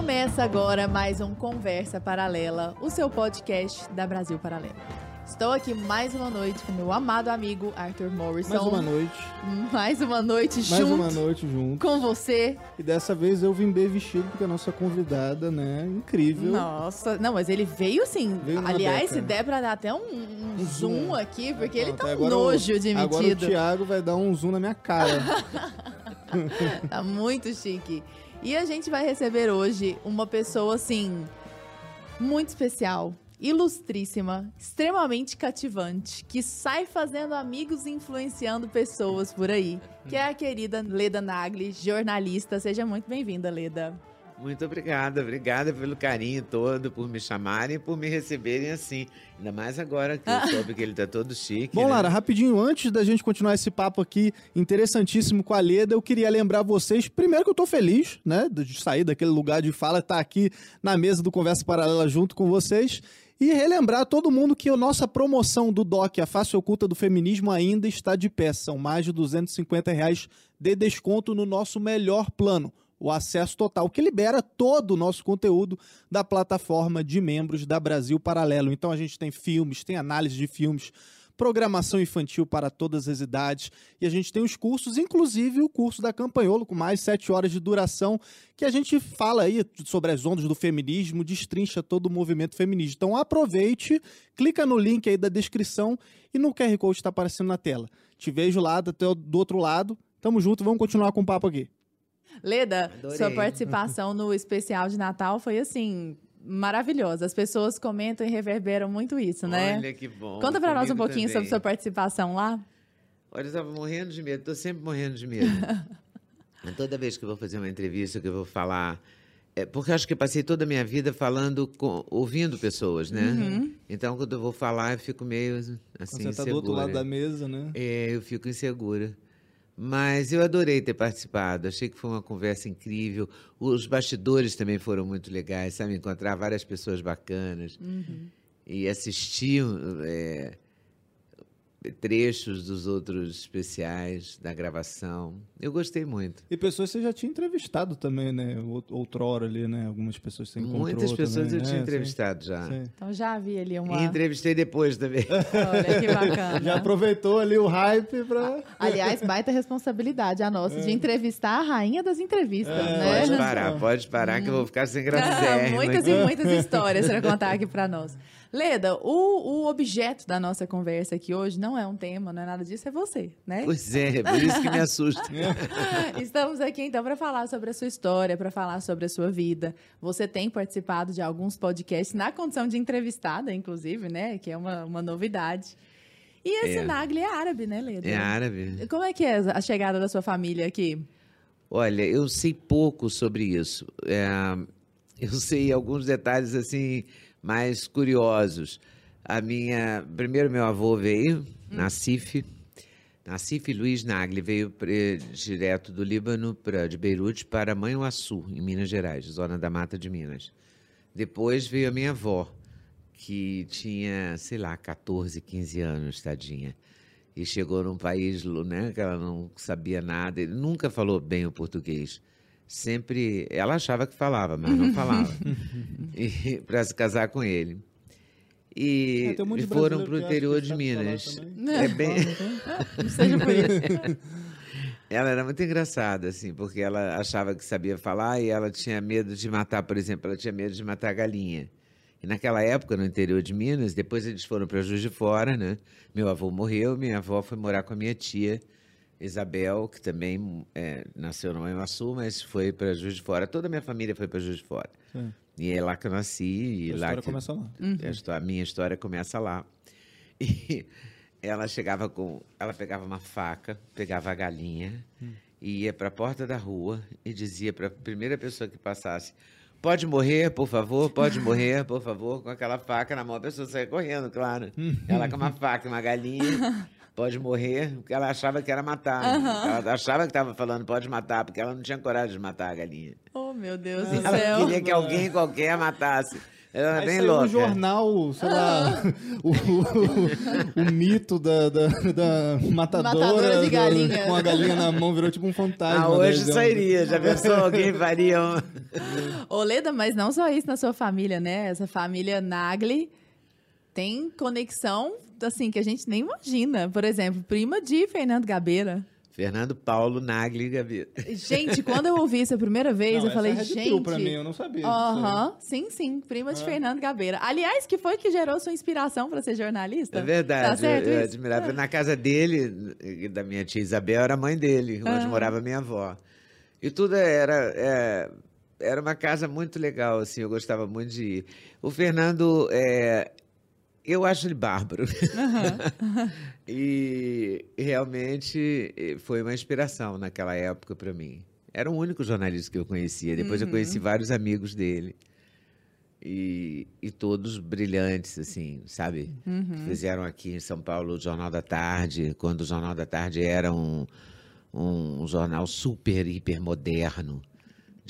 Começa agora mais um Conversa Paralela, o seu podcast da Brasil Paralelo. Estou aqui mais uma noite com meu amado amigo Arthur Morrison. Mais uma noite. Mais uma noite Mais junto uma noite junto. com você. E dessa vez eu vim bem vestido, porque a nossa convidada, né, incrível. Nossa, não, mas ele veio sim. Veio Aliás, se der pra dar até um, um Um zoom, zoom. aqui, porque ele tá um nojo de Agora o metido. Thiago vai dar um zoom na minha cara. Tá muito chique. E a gente vai receber hoje uma pessoa, assim, muito especial, ilustríssima, extremamente cativante, que sai fazendo amigos e influenciando pessoas por aí, que é a querida Leda Nagli, jornalista. Seja muito bem-vinda, Leda. Muito obrigada, obrigada pelo carinho todo, por me chamarem e por me receberem assim. Ainda mais agora que eu soube que ele tá todo chique. Bom, né? Lara, rapidinho, antes da gente continuar esse papo aqui interessantíssimo com a Leda, eu queria lembrar vocês, primeiro que eu tô feliz, né, de sair daquele lugar de fala, estar aqui na mesa do Conversa Paralela junto com vocês. E relembrar a todo mundo que a nossa promoção do DOC, a face oculta do feminismo, ainda está de pé. São mais de 250 reais de desconto no nosso melhor plano, o acesso total, que libera todo o nosso conteúdo da plataforma de membros da Brasil Paralelo. Então a gente tem filmes, tem análise de filmes, programação infantil para todas as idades. E a gente tem os cursos, inclusive o curso da Campanholo, com mais sete horas de duração, que a gente fala aí sobre as ondas do feminismo, destrincha todo o movimento feminista. Então aproveite, clica no link aí da descrição e no QR Code está aparecendo na tela. Te vejo lá do, outro lado. Tamo junto, vamos continuar com o papo aqui. Leda, Adorei. sua participação no especial de Natal foi, assim, maravilhosa. As pessoas comentam e reverberam muito isso, né? Olha que bom. Conta pra nós um pouquinho também. sobre sua participação lá. Olha, eu tava morrendo de medo, tô sempre morrendo de medo. Toda vez que eu vou fazer uma entrevista, que eu vou falar. É, porque eu acho que eu passei toda a minha vida falando, com- ouvindo pessoas, né? Uhum. Então, quando eu vou falar, eu fico meio assim, Quando você tá insegura. do outro lado da mesa, né? É, eu fico insegura. Mas eu adorei ter participado. Achei que foi uma conversa incrível. Os bastidores também foram muito legais, sabe? Encontrar várias pessoas bacanas e assistir é, trechos dos outros especiais da gravação. Eu gostei muito. E pessoas você já tinha entrevistado também, né? Out- Outrora ali, né? Algumas pessoas você encontrou Muitas pessoas também, eu tinha né? entrevistado já. Sim, sim. Então já vi ali uma. E entrevistei depois também. Olha que bacana. Já aproveitou ali o hype pra. Aliás, baita responsabilidade a nossa de entrevistar a rainha das entrevistas, né? Pode parar, pode parar que eu vou ficar sem graça. Ah, muitas e muitas histórias para contar aqui para nós. Leda, o, o objeto da nossa conversa aqui hoje não é um tema, não é nada disso, é você, né? Pois é, por isso que me assusta. Estamos aqui então para falar sobre a sua história, para falar sobre a sua vida. Você tem participado de alguns podcasts na condição de entrevistada, inclusive, né? Que é uma, uma novidade. E esse É. Nagli é árabe, né, Leda? É árabe. Como é que é a chegada da sua família aqui? Olha, eu sei pouco sobre isso. É, eu sei alguns detalhes assim mais curiosos. A minha, primeiro meu avô veio, Nassif, Nassif Luiz Nagli veio pre- direto do Líbano para de Beirute para Manhuaçu, em Minas Gerais, zona da Mata de Minas. Depois veio a minha avó, que tinha, sei lá, 14, 15 anos, tadinha. E chegou num país né, que ela não sabia nada, ele nunca falou bem o português. Sempre. Ela achava que falava, mas não falava. Para se casar com ele. E É, um foram para o interior de Minas. também. É bem. Não seja por isso. Ela era muito engraçada, assim, porque ela achava que sabia falar e ela tinha medo de matar, por exemplo, ela tinha medo de matar galinha. E naquela época, no interior de Minas, depois eles foram para Juiz de Fora, né? Meu avô morreu, minha avó foi morar com a minha tia, Isabel, que também é, nasceu no Manhuaçu, mas foi para Juiz de Fora. Toda a minha família foi para Juiz de Fora. Sim. E é lá que eu nasci. E A lá história que... começa lá. A, histó- a minha história começa lá. E ela chegava com. Ela pegava uma faca, pegava a galinha, e ia para a porta da rua e dizia para a primeira pessoa que passasse: Pode morrer, por favor, pode morrer, por favor, com aquela faca na mão. A pessoa saia correndo, claro. Ela com uma faca, e uma galinha. Pode morrer, porque ela achava que era matar. Ela achava que estava falando pode matar, porque ela não tinha coragem de matar a galinha. Oh, meu Deus do Ela céu. queria que alguém qualquer matasse. Ela era Aí bem saiu louca. no jornal, sei lá, o, o- o mito da, da, da matadora, Matadora de da- galinha. com a galinha na mão, virou tipo um fantasma. Ah, hoje desenho. sairia. Já pensou alguém faria um... Ô, Leda, mas não só isso na sua família, né? Essa família Nagli tem conexão, assim, que a gente nem imagina. Por exemplo, prima de Fernando Gabeira. Fernando Paulo Nagli Gabi. Gente, quando eu ouvi isso a primeira vez, Não, eu falei, é gente... Pra mim, eu não sabia. aí. Aham, sim, sim, prima de Ah. Fernando Gabeira. Aliás, que foi que gerou sua inspiração para ser jornalista? É verdade. Tá certo eu, eu admirava. Na casa dele, da minha tia Isabel, era a mãe dele, onde Ah. morava minha avó. E tudo era, é, era uma casa muito legal, assim, eu gostava muito de ir. O Fernando, é, eu acho ele bárbaro. e realmente eh, foi uma inspiração naquela época para mim. Era o único jornalista que eu conhecia. Depois eu conheci vários amigos dele. E, e todos brilhantes, assim, sabe? Que fizeram aqui em São Paulo o Jornal da Tarde, quando o Jornal da Tarde era um, um jornal super, hiper moderno.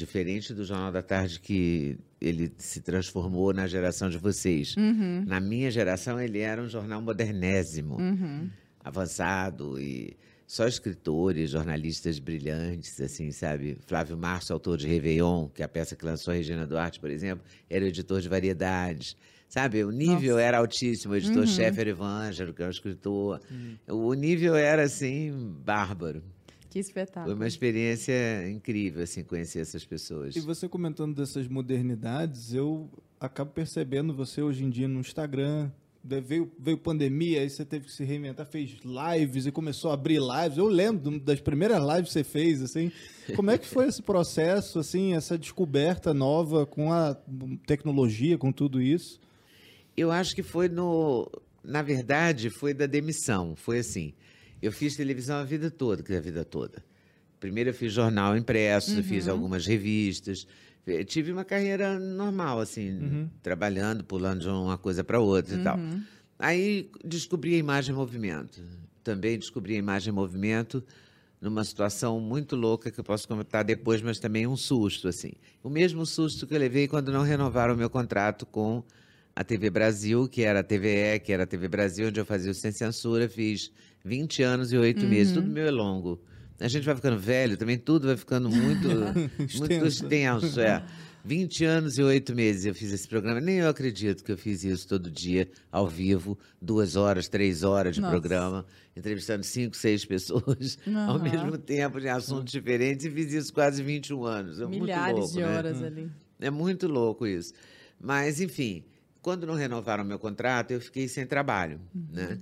Diferente do Jornal da Tarde que ele se transformou na geração de vocês. Uhum. Na minha geração, ele era um jornal modernésimo, Uhum. avançado e só escritores, jornalistas brilhantes, assim, sabe? Flávio Março, autor de Réveillon, que é a peça que lançou a Regina Duarte, por exemplo, era editor de variedades. Sabe, o nível era altíssimo, o editor-chefe era Evângelo, que é um escritor. O nível era, assim, bárbaro. Que espetáculo. Foi uma experiência incrível, assim, conhecer essas pessoas. E você comentando dessas modernidades, eu acabo percebendo você hoje em dia no Instagram. Veio, veio pandemia, aí você teve que se reinventar, fez lives e começou a abrir lives. Eu lembro das primeiras lives que você fez, assim. Como é que foi esse processo, assim, essa descoberta nova com a tecnologia, com tudo isso? Eu acho que foi no. Na verdade, foi da demissão. Foi assim. Eu fiz televisão a vida toda, que a vida toda. Primeiro eu fiz jornal impresso, fiz algumas revistas. Eh, Tive uma carreira normal, assim, trabalhando, pulando de uma coisa para outra e tal. Aí descobri a imagem em movimento. Também descobri a imagem em movimento numa situação muito louca que eu posso comentar depois, mas também um susto, assim. O mesmo susto que eu levei quando não renovaram o meu contrato com a TV Brasil, que era a TVE, que era a TV Brasil, onde eu fazia o Sem Censura, fiz 20 anos e 8 meses, tudo meu é longo. A gente vai ficando velho, também tudo vai ficando muito, muito Extenso. É. 20 anos e 8 meses eu fiz esse programa. Nem eu acredito que eu fiz isso todo dia, ao vivo, duas horas, três horas de Nossa. programa, entrevistando cinco, seis pessoas ao Aham. mesmo tempo, de assuntos diferentes, e fiz isso quase 21 anos. É muito Milhares louco, de né? horas ali. É muito louco isso. Mas, enfim, quando não renovaram meu contrato, eu fiquei sem trabalho, né?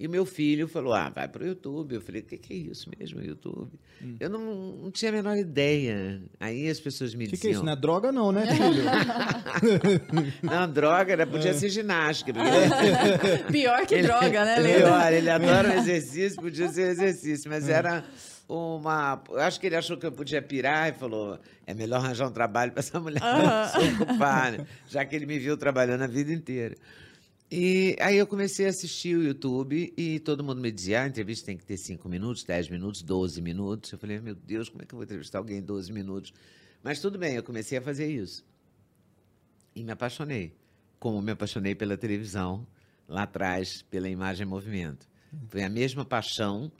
E o meu filho falou, ah, vai para o YouTube. Eu falei, o que, que é isso mesmo, YouTube? Eu não, não tinha a menor ideia. Aí as pessoas me O que, que é diziam... isso? Não é droga, não, né, filho? Não, droga, né? É. podia ser ginástica. porque Pior que droga, né, ele, Leda? olha, ele adora o exercício, podia ser exercício, mas era uma. Eu acho que ele achou que eu podia pirar e falou: é melhor arranjar um trabalho para essa mulher se ocupar, né? já que ele me viu trabalhando a vida inteira. E aí eu comecei a assistir o YouTube e todo mundo me dizia: ah, a entrevista tem que ter 5 minutos, 10 minutos, 12 minutos. Eu falei: meu Deus, como é que eu vou entrevistar alguém em 12 minutos? Mas tudo bem, eu comecei a fazer isso. E me apaixonei. Como me apaixonei pela televisão, lá atrás, pela imagem em movimento. Foi a mesma paixão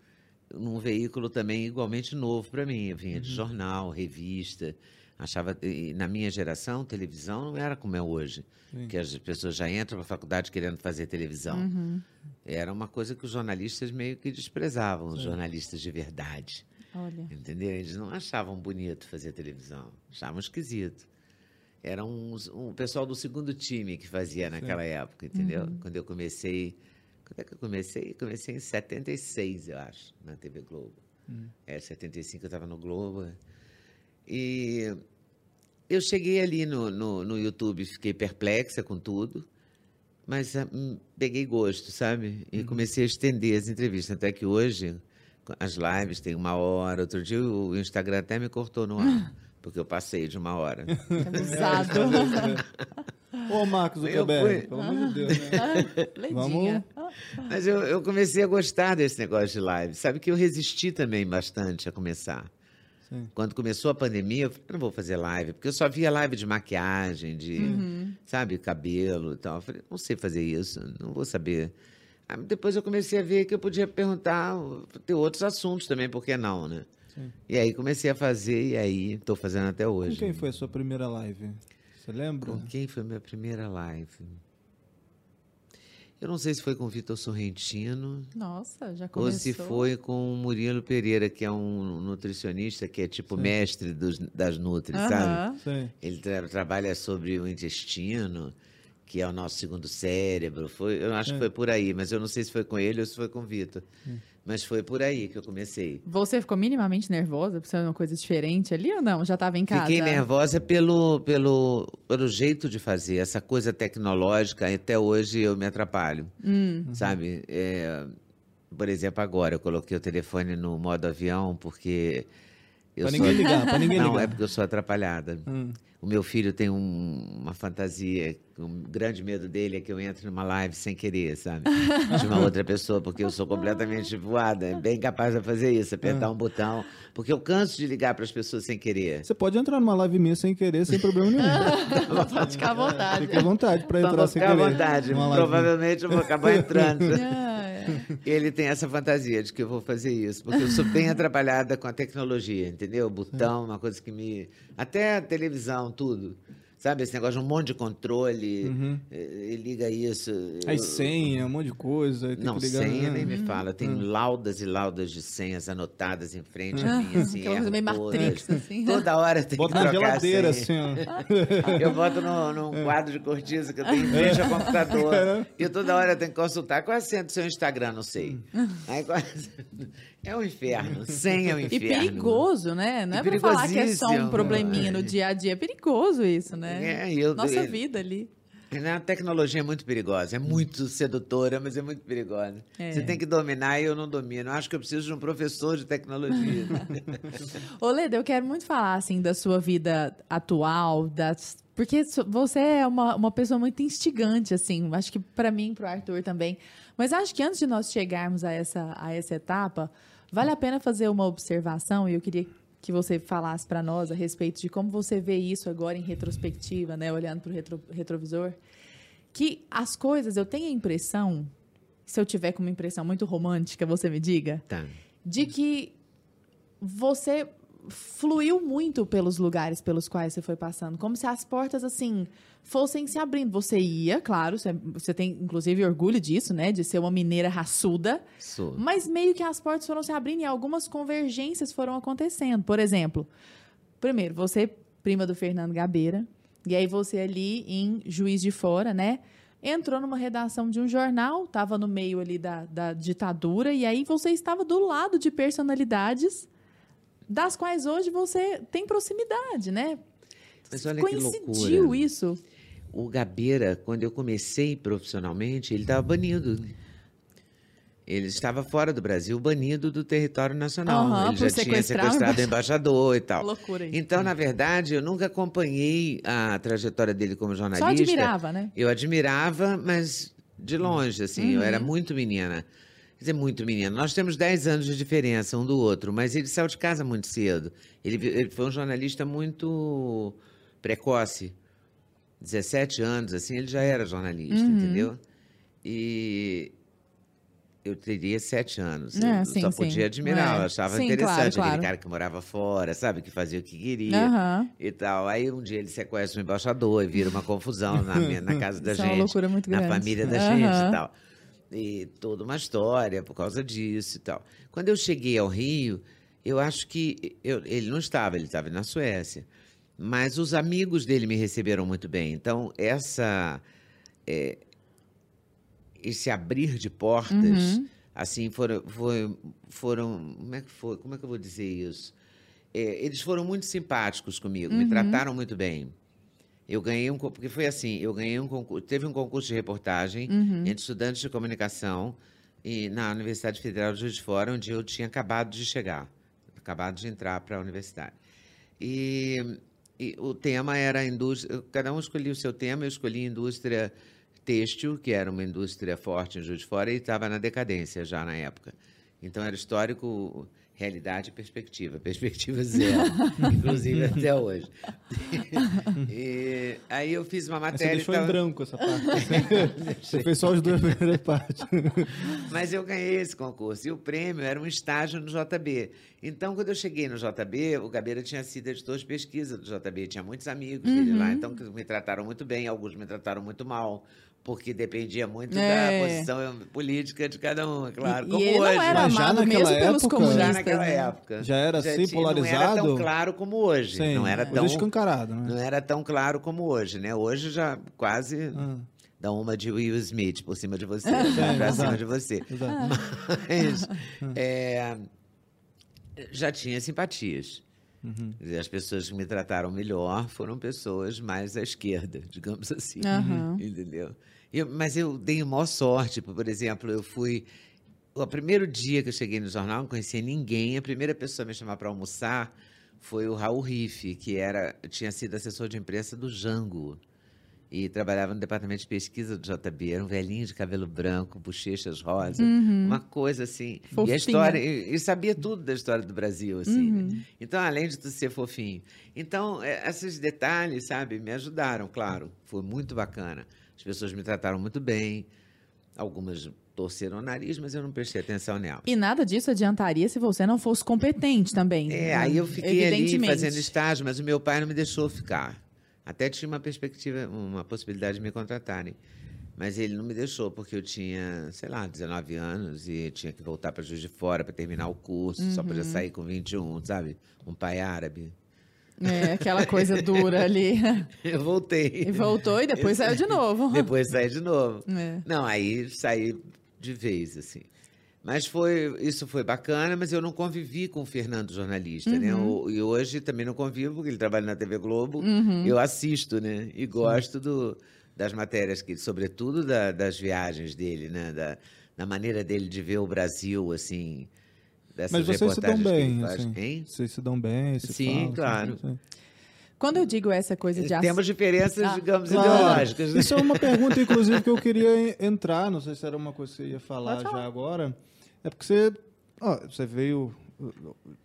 num veículo também igualmente novo para mim. Eu vinha de jornal, revista. Achava, na minha geração, televisão não era como é hoje, que as pessoas já entram para a faculdade querendo fazer televisão. Era uma coisa que os jornalistas meio que desprezavam, os jornalistas de verdade. Olha. Entendeu? Eles não achavam bonito fazer televisão, achavam esquisito. Era um, um pessoal do segundo time que fazia naquela época, entendeu? Quando eu comecei. Quando é que eu comecei? Comecei em 76, eu acho, na TV Globo. É, 75 eu estava no Globo. E eu cheguei ali no, no, no YouTube, fiquei perplexa com tudo, mas ah, hum, peguei gosto, sabe? E comecei a estender as entrevistas. Até que hoje, as lives têm uma hora. Outro dia o Instagram até me cortou no ar, porque eu passei de uma hora. Abusado. Ô, Marcos Eu Zuckerberg, fui- pelo amor de Deus, né? Ledinha. Mas eu, eu comecei a gostar desse negócio de live. Sabe que eu resisti também bastante a começar. Sim. Quando começou a pandemia, eu falei, não vou fazer live, porque eu só via live de maquiagem, de, sabe, cabelo e tal. Eu falei, não sei fazer isso, não vou saber. Aí depois eu comecei a ver que eu podia perguntar, ter outros assuntos também, por que não, né? E aí comecei a fazer, e aí estou fazendo até Com hoje. quem foi a sua primeira live? Você lembra? Com quem foi a minha primeira live? Eu não sei se foi com o Vitor Sorrentino Nossa, já ou começou. se foi com o Murilo Pereira, que é um nutricionista que é tipo mestre dos, das nutris, sabe? Aham. Sim. Ele tra- trabalha sobre o intestino, que é o nosso segundo cérebro. Foi, eu acho que foi por aí, mas eu não sei se foi com ele ou se foi com o Vitor. Mas foi por aí que eu comecei. Você ficou minimamente nervosa por ser uma coisa diferente ali ou não? Já estava em casa? Fiquei nervosa pelo, pelo, pelo jeito de fazer. Essa coisa tecnológica, até hoje eu me atrapalho. Hum. Sabe? É, por exemplo, agora eu coloquei o telefone no modo avião porque. Eu Pra sou- ninguém ligar, pra ninguém Não, ligar. é porque eu sou atrapalhada. Hum. O meu filho tem um- uma fantasia, um grande medo dele é que eu entre numa live sem querer, sabe? De uma outra pessoa, porque eu sou completamente voada, é bem capaz de fazer isso, apertar um botão, porque eu canso de ligar para as pessoas sem querer. Você pode entrar numa live minha sem querer, sem problema nenhum. Pode ficar à vontade. Fique à vontade pra Então, entrar sem à querer. vontade, numa live minha. provavelmente eu vou acabar entrando. É. Ele tem essa fantasia de que eu vou fazer isso, porque eu sou bem atrapalhada com a tecnologia, entendeu? Botão, uma coisa que me. Até a televisão, tudo. Sabe, esse negócio de um monte de controle, eh, liga isso. Aí eu- senha, um monte de coisa. aí Tem Não, que ligar, senha né? nem me fala. Tem laudas e laudas de senhas anotadas em frente a Ah, mim, assim. aquela coisa meio todas. Matrix, assim. Toda hora tem Bota que na trocar a geladeira, senha. assim, ó. Eu boto no, num quadro de cortiça que eu tenho em frente ao computador. Caramba. E eu toda hora tenho que consultar. Qual é a senha do seu Instagram? Não sei. Aí, qual- é um inferno. Senha é um E inferno. perigoso, né? Não E é pra falar que é só um probleminha no dia a dia. É perigoso isso, né? É, e eu- Nossa eu- vida ali. A tecnologia é muito perigosa, é muito sedutora, mas é muito perigosa. É. Você tem que dominar e eu não domino. Acho que eu preciso de um professor de tecnologia. Ô, Leda, eu quero muito falar, assim, da sua vida atual, das... porque você é uma, uma pessoa muito instigante, assim, acho que para mim e pro Arthur também. Mas acho que antes de nós chegarmos a essa, a essa etapa, vale a pena fazer uma observação, e eu queria que você falasse para nós a respeito de como você vê isso agora em retrospectiva, né, olhando para o retro, retrovisor, que as coisas, eu tenho a impressão, se eu tiver com uma impressão muito romântica, você me diga, tá. de que você fluiu muito pelos lugares pelos quais você foi passando, como se as portas assim fossem se abrindo. Você ia, claro, você, você tem inclusive orgulho disso, né, de ser uma mineira raçuda, Sou. mas meio que as portas foram se abrindo e algumas convergências foram acontecendo. Por exemplo, primeiro, você prima do Fernando Gabeira, e aí você ali em Juiz de Fora, né? Entrou numa redação de um jornal, estava no meio ali da, da ditadura, e aí você estava do lado de personalidades das quais hoje você tem proximidade, né? Mas olha Coincidiu isso? O Gabeira, quando eu comecei profissionalmente, ele estava banido. Ele estava fora do Brasil, banido do território nacional. Aham, ele já tinha sequestrado o embaixador e tal. Loucura isso. Então, na verdade, eu nunca acompanhei a trajetória dele como jornalista. Só admirava, né? Eu admirava, mas de longe, assim. Eu Uhum. era muito menina. Quer dizer, muito menina. Nós temos 10 anos de diferença um do outro, mas ele saiu de casa muito cedo. Ele, ele foi um jornalista muito precoce. 17 anos, assim, ele já era jornalista, Uhum. entendeu? E eu teria sete anos. É, eu sim, só podia admirar, É. eu achava Sim, interessante. claro, Aquele claro. cara que morava fora, sabe? Que fazia o que queria Aham. e tal. Aí um dia ele sequestra um embaixador e vira uma confusão na, minha- na casa da Isso é uma gente. loucura muito na grande. família da Aham. gente e tal. E toda uma história por causa disso e tal. Quando eu cheguei ao Rio, eu acho que eu- ele não estava, ele estava na Suécia. Mas os amigos dele me receberam muito bem. Então, essa é, esse abrir de portas, Uhum. assim, foram, foram, como é que foi? Como é que eu vou dizer isso? É, eles foram muito simpáticos comigo, me trataram muito bem. Eu ganhei um, porque foi assim, eu ganhei um concurso, teve um concurso de reportagem entre estudantes de comunicação e na Universidade Federal de Juiz de Fora, onde eu tinha acabado de chegar, acabado de entrar para a universidade. E, e o tema era a indústria, cada um escolhia o seu tema, eu escolhi indústria têxtil, que era uma indústria forte em Juiz de Fora e estava na decadência já na época. Então era histórico realidade e perspectiva. Perspectiva zero, inclusive até hoje. E aí eu fiz uma Mas Você matéria. e deixou em tava- branco essa parte. Você fez só as duas primeiras partes. Mas eu ganhei esse concurso. E o prêmio era um estágio no JB. Então, quando eu cheguei no JB, o Gabeira tinha sido editor de pesquisa do JB. Tinha muitos amigos dele Uhum. lá. Então, que me trataram muito bem. Alguns me trataram muito mal. Porque dependia muito É. da posição política de cada um, é claro. E- e como ele não hoje. era Mas já amado naquela mesmo pelos época- comunistas. Já naquela né? época. Já era assim, tinha- Não era polarizado? tão claro como hoje. Sim, não era tão escancarado, né? não era tão claro como hoje, né? Hoje já quase Ah. dá uma de Will Smith por cima de você, Sim, pra cima de você. Exato. Mas é, já tinha simpatias. Uhum. As pessoas que me trataram melhor foram pessoas mais à esquerda, digamos assim. Aham. Entendeu? Eu- mas eu dei maior sorte. Por exemplo, eu fui. O primeiro dia que eu cheguei no jornal, não conhecia ninguém. A primeira pessoa a me chamar para almoçar foi o Raul Riff, que era, tinha sido assessor de imprensa do Jango. E trabalhava no departamento de pesquisa do JB. Era um velhinho de cabelo branco, bochechas rosa. Uma coisa assim. E Fofinho. a história. E, e sabia tudo da história do Brasil, assim. né? Então, além de tu ser fofinho. Então, é, esses detalhes, sabe, me ajudaram, claro. Foi muito bacana. As pessoas me trataram muito bem. Algumas torceram o nariz, mas eu não prestei atenção nelas. E nada disso adiantaria se você não fosse competente também. É, né? aí eu fiquei ali fazendo estágio, mas o meu pai não me deixou ficar. Até tinha uma perspectiva, uma possibilidade de me contratarem. Mas ele não me deixou, porque eu tinha, sei lá, 19 anos e tinha que voltar para Juiz de Fora para terminar o curso. Só podia Uhum. sair com 21, sabe? Um pai árabe. É, aquela coisa dura ali. Eu voltei. E voltou e depois saiu de novo. Depois saí de novo. É. Não, aí saí de vez, assim. Mas foi, isso foi bacana, mas eu não convivi com o Fernando jornalista, né? Uhum. O- e hoje também não convivo, porque ele trabalha na TV Globo. Uhum. Eu assisto, né? E gosto do, das matérias, que, sobretudo da- das viagens dele, né? Da, da maneira dele de ver o Brasil, assim. Dessas Mas vocês se dão bem, assim. Hein? Vocês se dão bem, se Sim, falam, claro. Quando eu digo essa coisa de Temos diferenças, Ah, digamos, Claro. ideológicas. né? Isso é uma pergunta, inclusive, que eu queria en- entrar. Não sei se era uma coisa que você ia falar, falar. já agora. É porque você, ó, você veio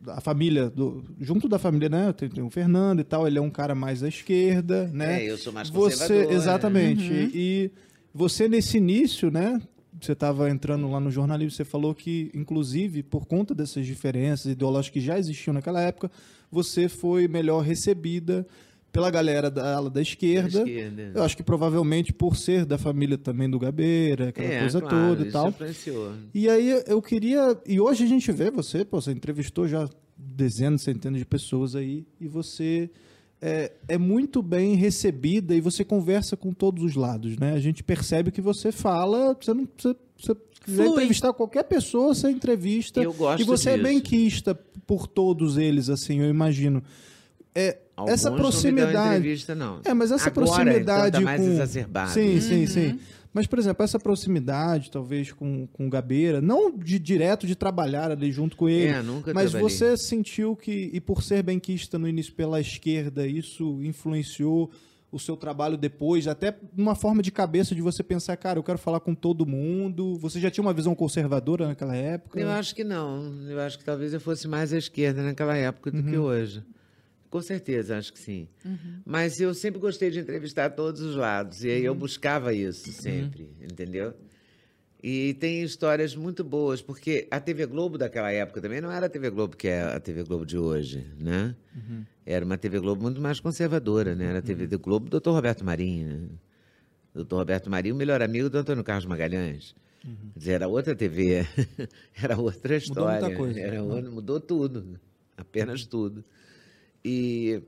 a família do, junto da família, né? Tem, tem o Fernando e tal. Ele é um cara mais à esquerda, né? É, eu sou mais Você, conservador. né? exatamente. Uhum. E você nesse início, né? Você estava entrando lá no jornalismo, você falou que, inclusive, por conta dessas diferenças ideológicas que já existiam naquela época, você foi melhor recebida pela galera da ala da esquerda. esquerda. Eu acho que provavelmente por ser da família também do Gabeira, aquela É, coisa claro, toda e isso tal. influenciou. E aí eu queria. E hoje a gente vê você, pô, você entrevistou já dezenas, centenas de pessoas aí, e você é, é muito bem recebida e você conversa com todos os lados, né? A gente percebe que você fala, você não. Você, você quiser entrevistar qualquer pessoa, você entrevista. Eu gosto E você é disso. bem quista por todos eles, assim, eu imagino. É, Alguns essa não me dão proximidade. entrevista, não. É, mas essa Agora, proximidade então, tá mais com... exacerbado. Sim, sim, Uhum. sim. Mas, por exemplo, essa proximidade, talvez, com, com o Gabeira, não de direto de trabalhar ali junto com ele, É, nunca mas trabalhei. você sentiu que, e por ser benquista no início pela esquerda, isso influenciou o seu trabalho depois, até uma forma de cabeça de você pensar, cara, eu quero falar com todo mundo. Você já tinha uma visão conservadora naquela época? Eu acho que não. Eu acho que talvez eu fosse mais à esquerda naquela época do Uhum. que hoje. Com certeza, acho que sim. Mas eu sempre gostei de entrevistar todos os lados. E aí Uhum. eu buscava isso sempre, entendeu? E tem histórias muito boas, porque a TV Globo daquela época também não era a TV Globo que é a TV Globo de hoje, né? Uhum. Era uma TV Globo muito mais conservadora, né? Era a TV do Globo do Dr. Roberto Marinho, né? Dr. Roberto Marinho, o melhor amigo do Antônio Carlos Magalhães. Quer dizer, era outra TV, era outra Mudou muita história. coisa. Era outra- mudou tudo, apenas tudo. E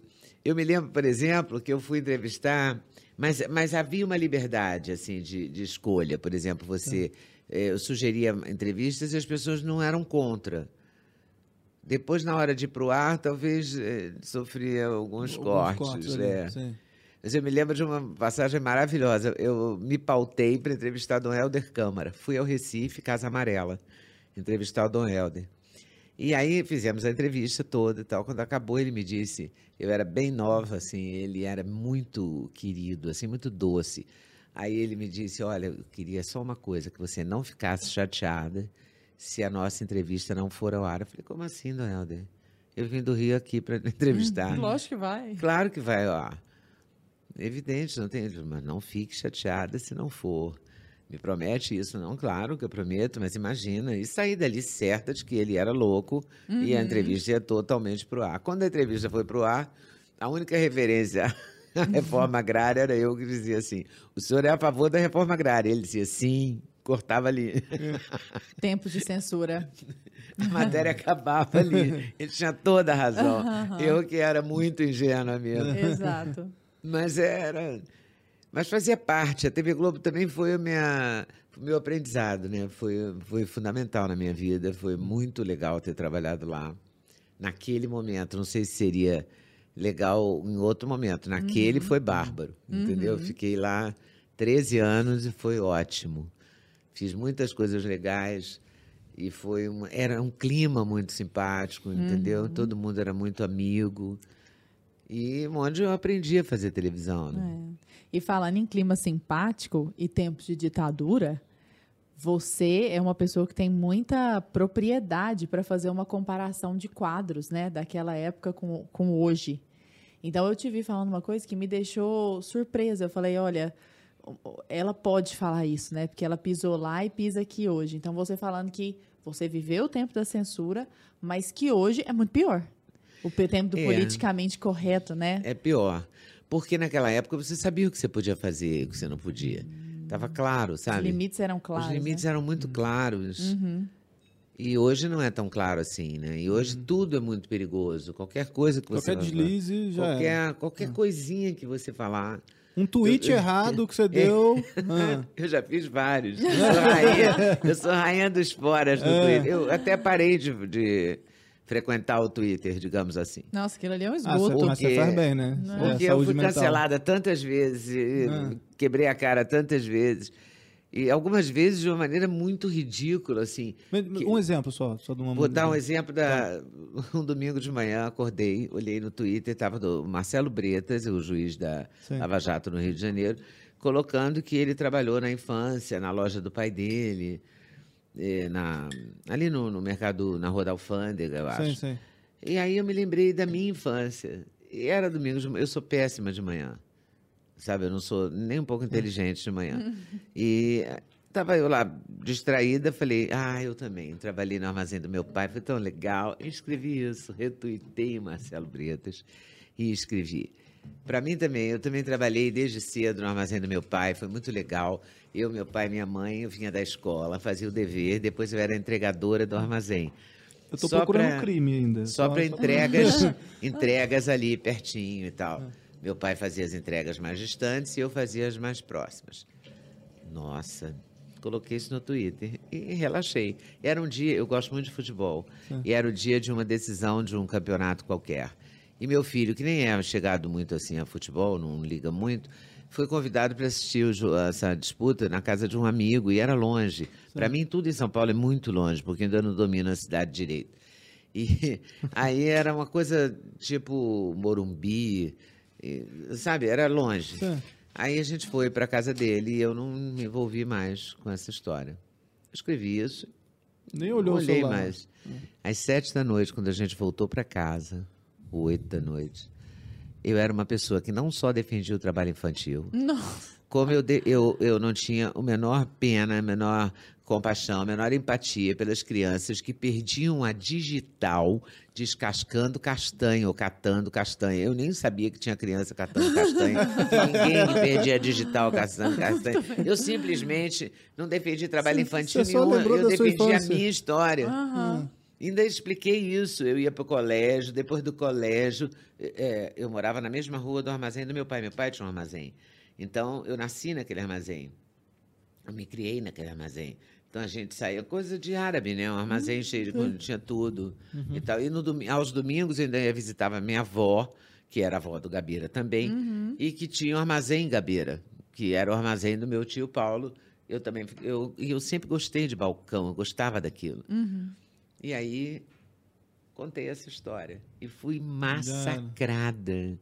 eu me lembro, por exemplo, que eu fui entrevistar, mas, mas havia uma liberdade assim de, de escolha. Por exemplo, você eh, eu sugeria entrevistas e as pessoas não eram contra. Depois, na hora de ir para o ar, talvez eh, sofria alguns, Alguns cortes. ali, é. sim. Mas eu me lembro de uma passagem maravilhosa. Eu me pautei para entrevistar Dom Helder Câmara. Fui ao Recife, Casa Amarela, entrevistar o Dom Helder. E aí fizemos a entrevista toda e tal. Quando acabou, ele me disse, eu era bem nova, assim, ele era muito querido, assim, muito doce. Aí ele me disse, olha, eu queria só uma coisa, que você não ficasse chateada se a nossa entrevista não for ao ar. Eu falei, como assim, Dona Helder? Eu vim do Rio aqui para entrevistar. Lógico que vai. Claro que vai ar. Evidente, não tem, mas não fique chateada se não for. Me promete isso? Não, claro que eu prometo, mas imagina. E saí dali certa de que ele era louco e a entrevista ia totalmente para o ar. Quando a entrevista foi para o ar, a única referência à reforma agrária era eu que dizia assim: o senhor é a favor da reforma agrária? Ele dizia sim, cortava ali. Tempos de censura. A matéria acabava ali. Ele tinha toda a razão. Eu que era muito ingênua mesmo. Exato. Mas era. Mas fazia parte. A TV Globo também foi o meu aprendizado, né? Foi, foi fundamental na minha vida. Foi muito legal ter trabalhado lá. Naquele momento, não sei se seria legal em outro momento. Naquele foi bárbaro, entendeu? Fiquei lá 13 anos e foi ótimo. Fiz muitas coisas legais e foi um, era um clima muito simpático, entendeu? Todo mundo era muito amigo. E onde eu aprendi a fazer televisão, né? É. E falando em clima simpático e tempos de ditadura, você é uma pessoa que tem muita propriedade para fazer uma comparação de quadros, né, daquela época com, com hoje. Então eu te vi falando uma coisa que me deixou surpresa. Eu falei, olha, ela pode falar isso, né? Porque ela pisou lá e pisa aqui hoje. Então você falando que você viveu o tempo da censura, mas que hoje é muito pior. O tempo do É. politicamente correto, né? É pior. Porque naquela época você sabia o que você podia fazer e o que você não podia. Tava claro, Os sabe? limites eram claros. Os limites né? eram muito claros. Uhum. E hoje não é tão claro assim, né? E hoje tudo é muito perigoso. Qualquer coisa que você Qualquer deslize já qualquer, era. qualquer coisinha que você falar. Um tweet errado que você deu. ah, Eu já fiz vários. Eu sou rainha, eu sou rainha dos foras no É. Twitter. Eu até parei de, de frequentar o Twitter, digamos assim. Nossa, aquilo ali é um ah, esgoto. você, mas você Porque- faz bem, né? É, Porque eu saúde fui mental. cancelada tantas vezes, Ah. quebrei a cara tantas vezes. E algumas vezes de uma maneira muito ridícula, assim. Mas, que- Um exemplo só, só de uma Vou dar um exemplo Tá. da. Um domingo de manhã, acordei, olhei no Twitter, estava do Marcelo Bretas, o juiz da Sim. Lava Jato no Rio de Janeiro, colocando que ele trabalhou na infância, na loja do pai dele, eh, na, ali no, no mercado, na Rua da Alfândega, eu acho. Sim, sim. E aí eu me lembrei da minha infância. E era domingo de manhã. Eu sou péssima de manhã. Sabe, eu não sou nem um pouco inteligente de manhã. E estava eu lá distraída, falei, ah, eu também. Trabalhei no armazém do meu pai, foi tão legal. Escrevi isso, retuitei Marcelo Bretas e escrevi. Para mim também, eu também trabalhei desde cedo no armazém do meu pai, foi muito legal. Eu, meu pai minha mãe, eu vinha da escola, fazia o dever, depois eu era entregadora do armazém. Eu tô Só procurando pra- crime ainda. só para entregas, entregas ali pertinho e tal. Meu pai fazia as entregas mais distantes e eu fazia as mais próximas. Nossa, coloquei isso no Twitter e relaxei. Era um dia, eu gosto muito de futebol, e era o dia de uma decisão de um campeonato qualquer. E meu filho, que nem é chegado muito assim a futebol, não liga muito, foi convidado para assistir o essa disputa na casa de um amigo e era longe. Para mim, tudo em São Paulo é muito longe, porque ainda não domino a cidade direito. E aí era uma coisa tipo Morumbi, e, sabe? Era longe. Sim. Aí a gente foi para casa dele e eu não me envolvi mais com essa história. Escrevi isso, Nem olhou o olhei celular. mais. Às sete da noite, quando a gente voltou para casa, oito da noite, eu era uma pessoa que não só defendia o trabalho infantil, Nossa. como eu, de- eu, eu não tinha o menor pena, a menor compaixão, a menor empatia pelas crianças que perdiam a digital descascando castanha ou catando castanha. Eu nem sabia que tinha criança catando castanha. Ninguém perdia a digital catando castanha. Eu simplesmente não defendi trabalho Você- infantil nenhum. lembrou Eu da sua defendi a minha história. Aham. Ainda expliquei isso. Eu ia para o colégio, depois do colégio, é, eu morava na mesma rua do armazém do meu pai. Meu pai tinha um armazém. Então, eu nasci naquele armazém. Eu me criei naquele armazém. Então, a gente saía, coisa de árabe, né? Um armazém cheio de tinha tudo e tal. E no aos domingos, eu ainda ia visitava minha avó, que era avó do Gabeira também, e que tinha um armazém em Gabeira, que era o armazém do meu tio Paulo. Eu também, eu, e eu sempre gostei de balcão, eu gostava daquilo. E aí contei essa história. E fui massacrada,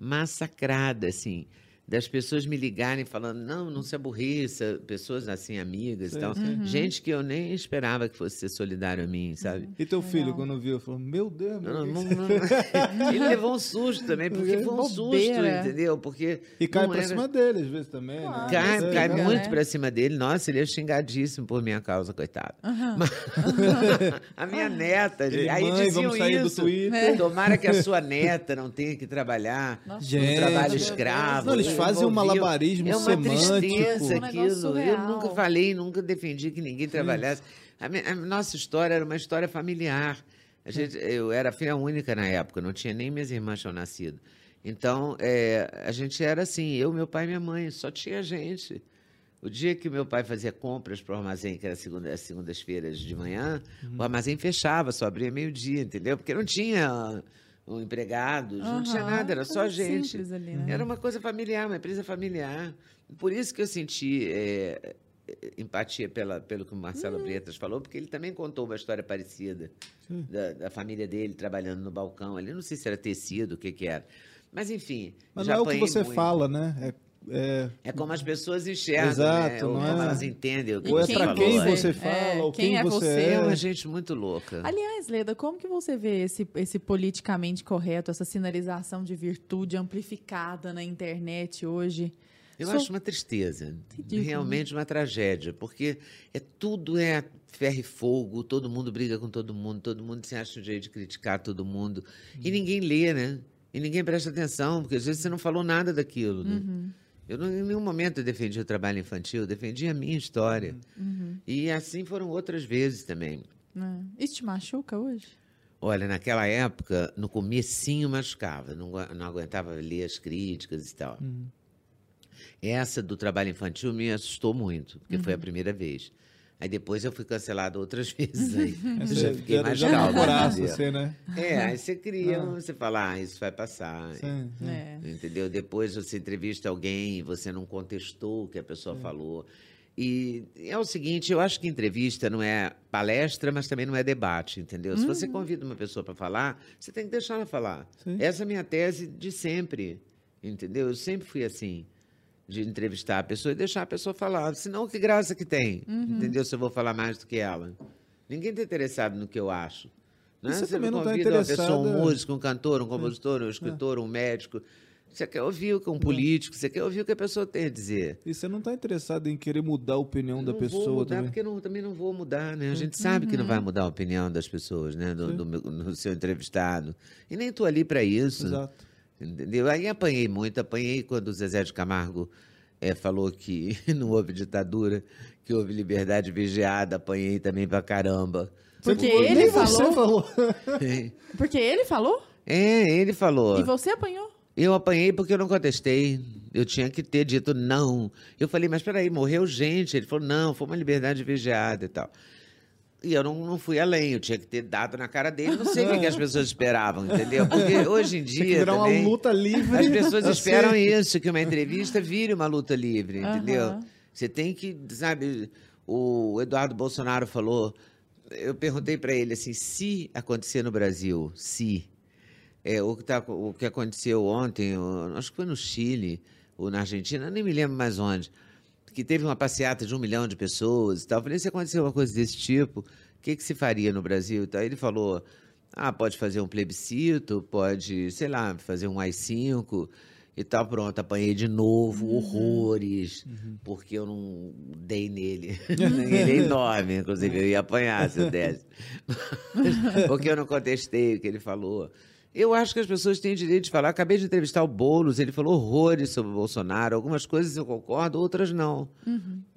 massacrada, assim. Das pessoas me ligarem falando, não, não se aborreça, pessoas assim, amigas Sim, e tal. sim. Gente que eu nem esperava que fosse ser solidário a mim, sabe? E teu filho, Legal. quando viu, falou: Meu Deus, meu Não, não, não- Ele levou um susto também, porque foi um susto, entendeu? Porque E cai não pra era- cima dele, às vezes também. Claro. Né? Cai, Sei, cai né? muito pra cima dele. Nossa, ele é xingadíssimo por minha causa, coitado. Mas- a minha neta, Ei, aí mãe, diziam vamos sair do isso. Twitter. Tomara que a sua neta não tenha que trabalhar Nossa, Gente. um trabalho Deus. escravo. Não, eles fazem um malabarismo É uma semântico. tristeza Um aquilo. Eu nunca falei, nunca defendi que ninguém trabalhasse. A, minha- a nossa história era uma história familiar. A gente, eu era filha única na época, não tinha nem minhas irmãs tinham nascido. Então, é, a gente era assim, eu, meu pai e minha mãe, só tinha gente. O dia que meu pai fazia compras para o armazém, que era segunda, as segundas-feiras de manhã, o armazém fechava, só abria meio-dia, entendeu? Porque não tinha um empregados, não tinha nada, era só gente. ali, né? Era uma coisa familiar, uma empresa familiar. Por isso que eu senti é, é, empatia pela, pelo que o Marcelo Bretas falou, porque ele também contou uma história parecida da, da família dele trabalhando no balcão ali. Não sei se era tecido, o que, que era. Mas, enfim. Mas já não é o que você muito. fala, né? É, é- É como as pessoas enxergam, né? Exato, Ou não como é? elas entendem o que ou é falou. quem é. você fala, ou quem quem, é você você? É é. uma gente muito louca. Aliás, Leda, como que você vê esse, esse politicamente correto, essa sinalização de virtude amplificada na internet hoje? Eu Sou- acho uma tristeza, Ridículo, realmente uma tragédia, porque é tudo é ferro e fogo, todo mundo briga com todo mundo, todo mundo se acha um jeito de criticar todo mundo, e ninguém lê, né? E ninguém presta atenção, porque às vezes você não falou nada daquilo, né? Eu não, em nenhum momento eu defendi o trabalho infantil, eu defendi a minha história. E assim foram outras vezes também. né? Isso te machuca hoje? Olha, naquela época, no comecinho machucava, não, não aguentava ler as críticas e tal. Essa do trabalho infantil me assustou muito, porque foi a primeira vez. Aí depois eu fui cancelado outras vezes aí. Eu já fiquei já, mais já calmo. namorasse, entendeu? você, né? É, aí você cria, você fala, ah, isso vai passar. Sim, sim. É. Entendeu? Depois você entrevista alguém e você não contestou o que a pessoa falou. E é o seguinte, eu acho que entrevista não é palestra, mas também não é debate, entendeu? Se você convida uma pessoa para falar, você tem que deixar ela falar. Sim. Essa é a minha tese de sempre, entendeu? Eu sempre fui assim, de entrevistar a pessoa e deixar a pessoa falar. Senão, que graça que tem, entendeu? Se eu vou falar mais do que ela. Ninguém está interessado no que eu acho. Né? Você Você também não tá convida uma pessoa, um músico, um cantor, um compositor, um escritor, um médico. Você quer ouvir o que um político, você quer ouvir o que a pessoa tem a dizer. E você não está interessado em querer mudar a opinião da não pessoa vou mudar, também? porque eu não, também não vou mudar, né? A gente sabe que não vai mudar a opinião das pessoas, né? Do, do no seu entrevistado. E nem estou ali para isso. Exato. Entendeu? Aí apanhei muito, apanhei quando o Zezé de Camargo eh, falou que não houve ditadura, que houve liberdade vigiada, apanhei também pra caramba. Porque ele falou? falou. Porque ele falou? É, ele falou. E você apanhou? Eu apanhei porque eu não contestei. Eu tinha que ter dito não. Eu falei, mas peraí, morreu gente. Ele falou, não, foi uma liberdade vigiada e tal. E eu não, não fui além, eu tinha que ter dado na cara dele. Não sei o que, que as pessoas esperavam, entendeu? Porque hoje em que dia. virar também, uma luta livre. As pessoas assim. esperam isso, que uma entrevista vire uma luta livre, entendeu? Aham. Você tem que, sabe, o Eduardo Bolsonaro falou, eu perguntei para ele assim, se acontecer no Brasil, se é, o, que tá, o que aconteceu ontem, o- acho que foi no Chile ou na Argentina, nem me lembro mais onde, que teve uma passeata de um milhão de pessoas e tal. Eu falei, se acontecer uma coisa desse tipo, o que, que se faria no Brasil? e tal? Ele falou, ah, pode fazer um plebiscito, pode, sei lá, fazer um AI-5 e tal. Pronto, apanhei de novo, horrores, porque eu não dei nele. Ele é enorme, inclusive, eu ia apanhar se eu desse. porque eu não contestei o que ele falou. Eu acho que as pessoas têm direito de falar. Acabei de entrevistar o Boulos, ele falou horrores sobre o Bolsonaro. Algumas coisas eu concordo, outras não.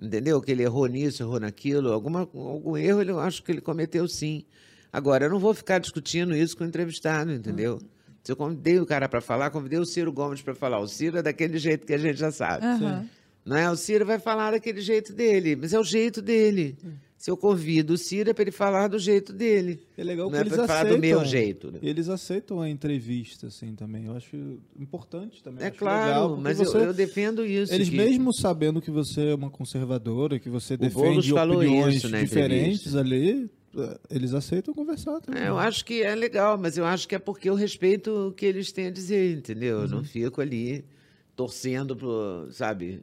Entendeu? Que ele errou nisso, errou naquilo. Alguma, algum erro eu acho que ele cometeu sim. Agora, eu não vou ficar discutindo isso com o entrevistado, entendeu? Se eu convidei o cara para falar, convidei o Ciro Gomes para falar. O Ciro é daquele jeito que a gente já sabe. Aham. Não é? O Ciro vai falar daquele jeito dele, mas é o jeito dele. Se eu convido o Ciro é para ele falar do jeito dele. É legal não que é eles para falar aceitam. do meu jeito. né? Eles aceitam a entrevista, assim, também. Eu acho importante também. É claro, legal, mas você- eu, eu defendo isso. Eles que- mesmo sabendo que você é uma conservadora, que você Boulos defende falou opiniões isso na diferentes ali, eh, eles aceitam conversar também. É, eu acho que é legal, mas eu acho que é porque eu respeito o que eles têm a dizer, entendeu? Eu Uhum. não fico ali torcendo pro, sabe?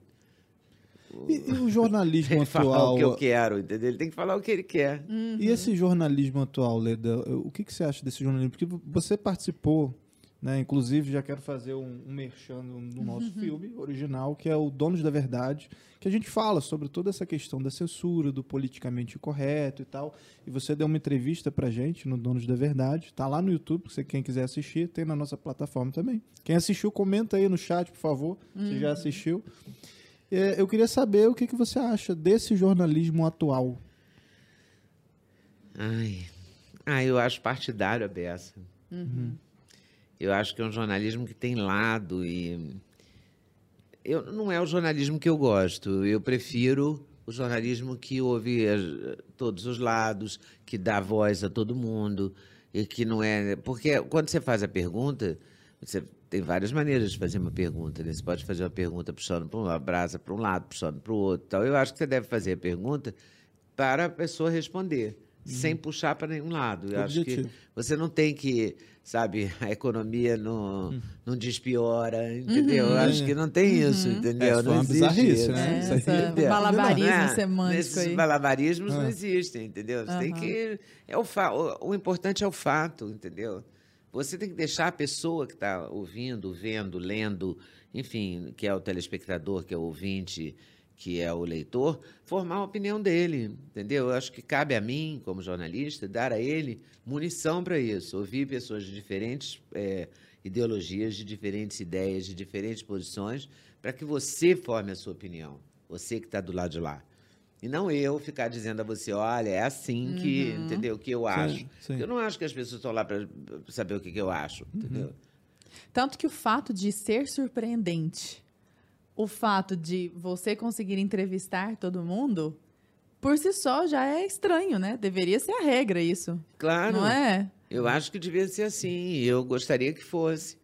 E, e o jornalismo falar atual? o que eu quero, entendeu? Ele tem que falar o que ele quer. E esse jornalismo atual, Leda, o que, que você acha desse jornalismo? Porque você participou, né? Inclusive, já quero fazer um, um merchan do nosso filme original, que é o Donos da Verdade, que a gente fala sobre toda essa questão da censura, do politicamente correto e tal. E você deu uma entrevista pra gente no Donos da Verdade. Tá lá no YouTube, se quem quiser assistir, tem na nossa plataforma também. Quem assistiu, comenta aí no chat, por favor, se já assistiu. É, eu queria saber o que, que você acha desse jornalismo atual. Ai, ah, eu acho partidário a beça. Eu acho que é um jornalismo que tem lado e eu, não é o jornalismo que eu gosto. Eu prefiro o jornalismo que ouve todos os lados, que dá voz a todo mundo e que não é porque quando você faz a pergunta você tem várias maneiras de fazer uma pergunta. Né? Você pode fazer uma pergunta puxando para uma brasa para um lado, puxando para o outro. Tal. Eu acho que você deve fazer a pergunta para a pessoa responder, sem puxar para nenhum lado. Eu acho que Objetivo. você não tem que, sabe, a economia não, não despiora, entendeu? Eu acho que não tem isso, entendeu? É, não existe isso. né? É, Isso aí- essa Entendeu? malabarismo É, semântico Esses aí. malabarismos não Ah. existem, entendeu? Você tem que. É o, fa... o, o importante é o fato, entendeu? Você tem que deixar a pessoa que está ouvindo, vendo, lendo, enfim, que é o telespectador, que é o ouvinte, que é o leitor, formar a opinião dele, entendeu? Eu acho que cabe a mim, como jornalista, dar a ele munição para isso. Ouvir pessoas de diferentes eh, ideologias, de diferentes ideias, de diferentes posições, para que você forme a sua opinião. Você que está do lado de lá. E não eu ficar dizendo a você, olha, é assim que, entendeu? Que eu acho. sim. Eu não acho que as pessoas estão lá para saber o que, que eu acho, entendeu? Tanto que o fato de ser surpreendente, o fato de você conseguir entrevistar todo mundo, por si só já é estranho, né? Deveria ser a regra isso. Claro. Não é? Eu acho que devia ser assim. e Eu gostaria que fosse.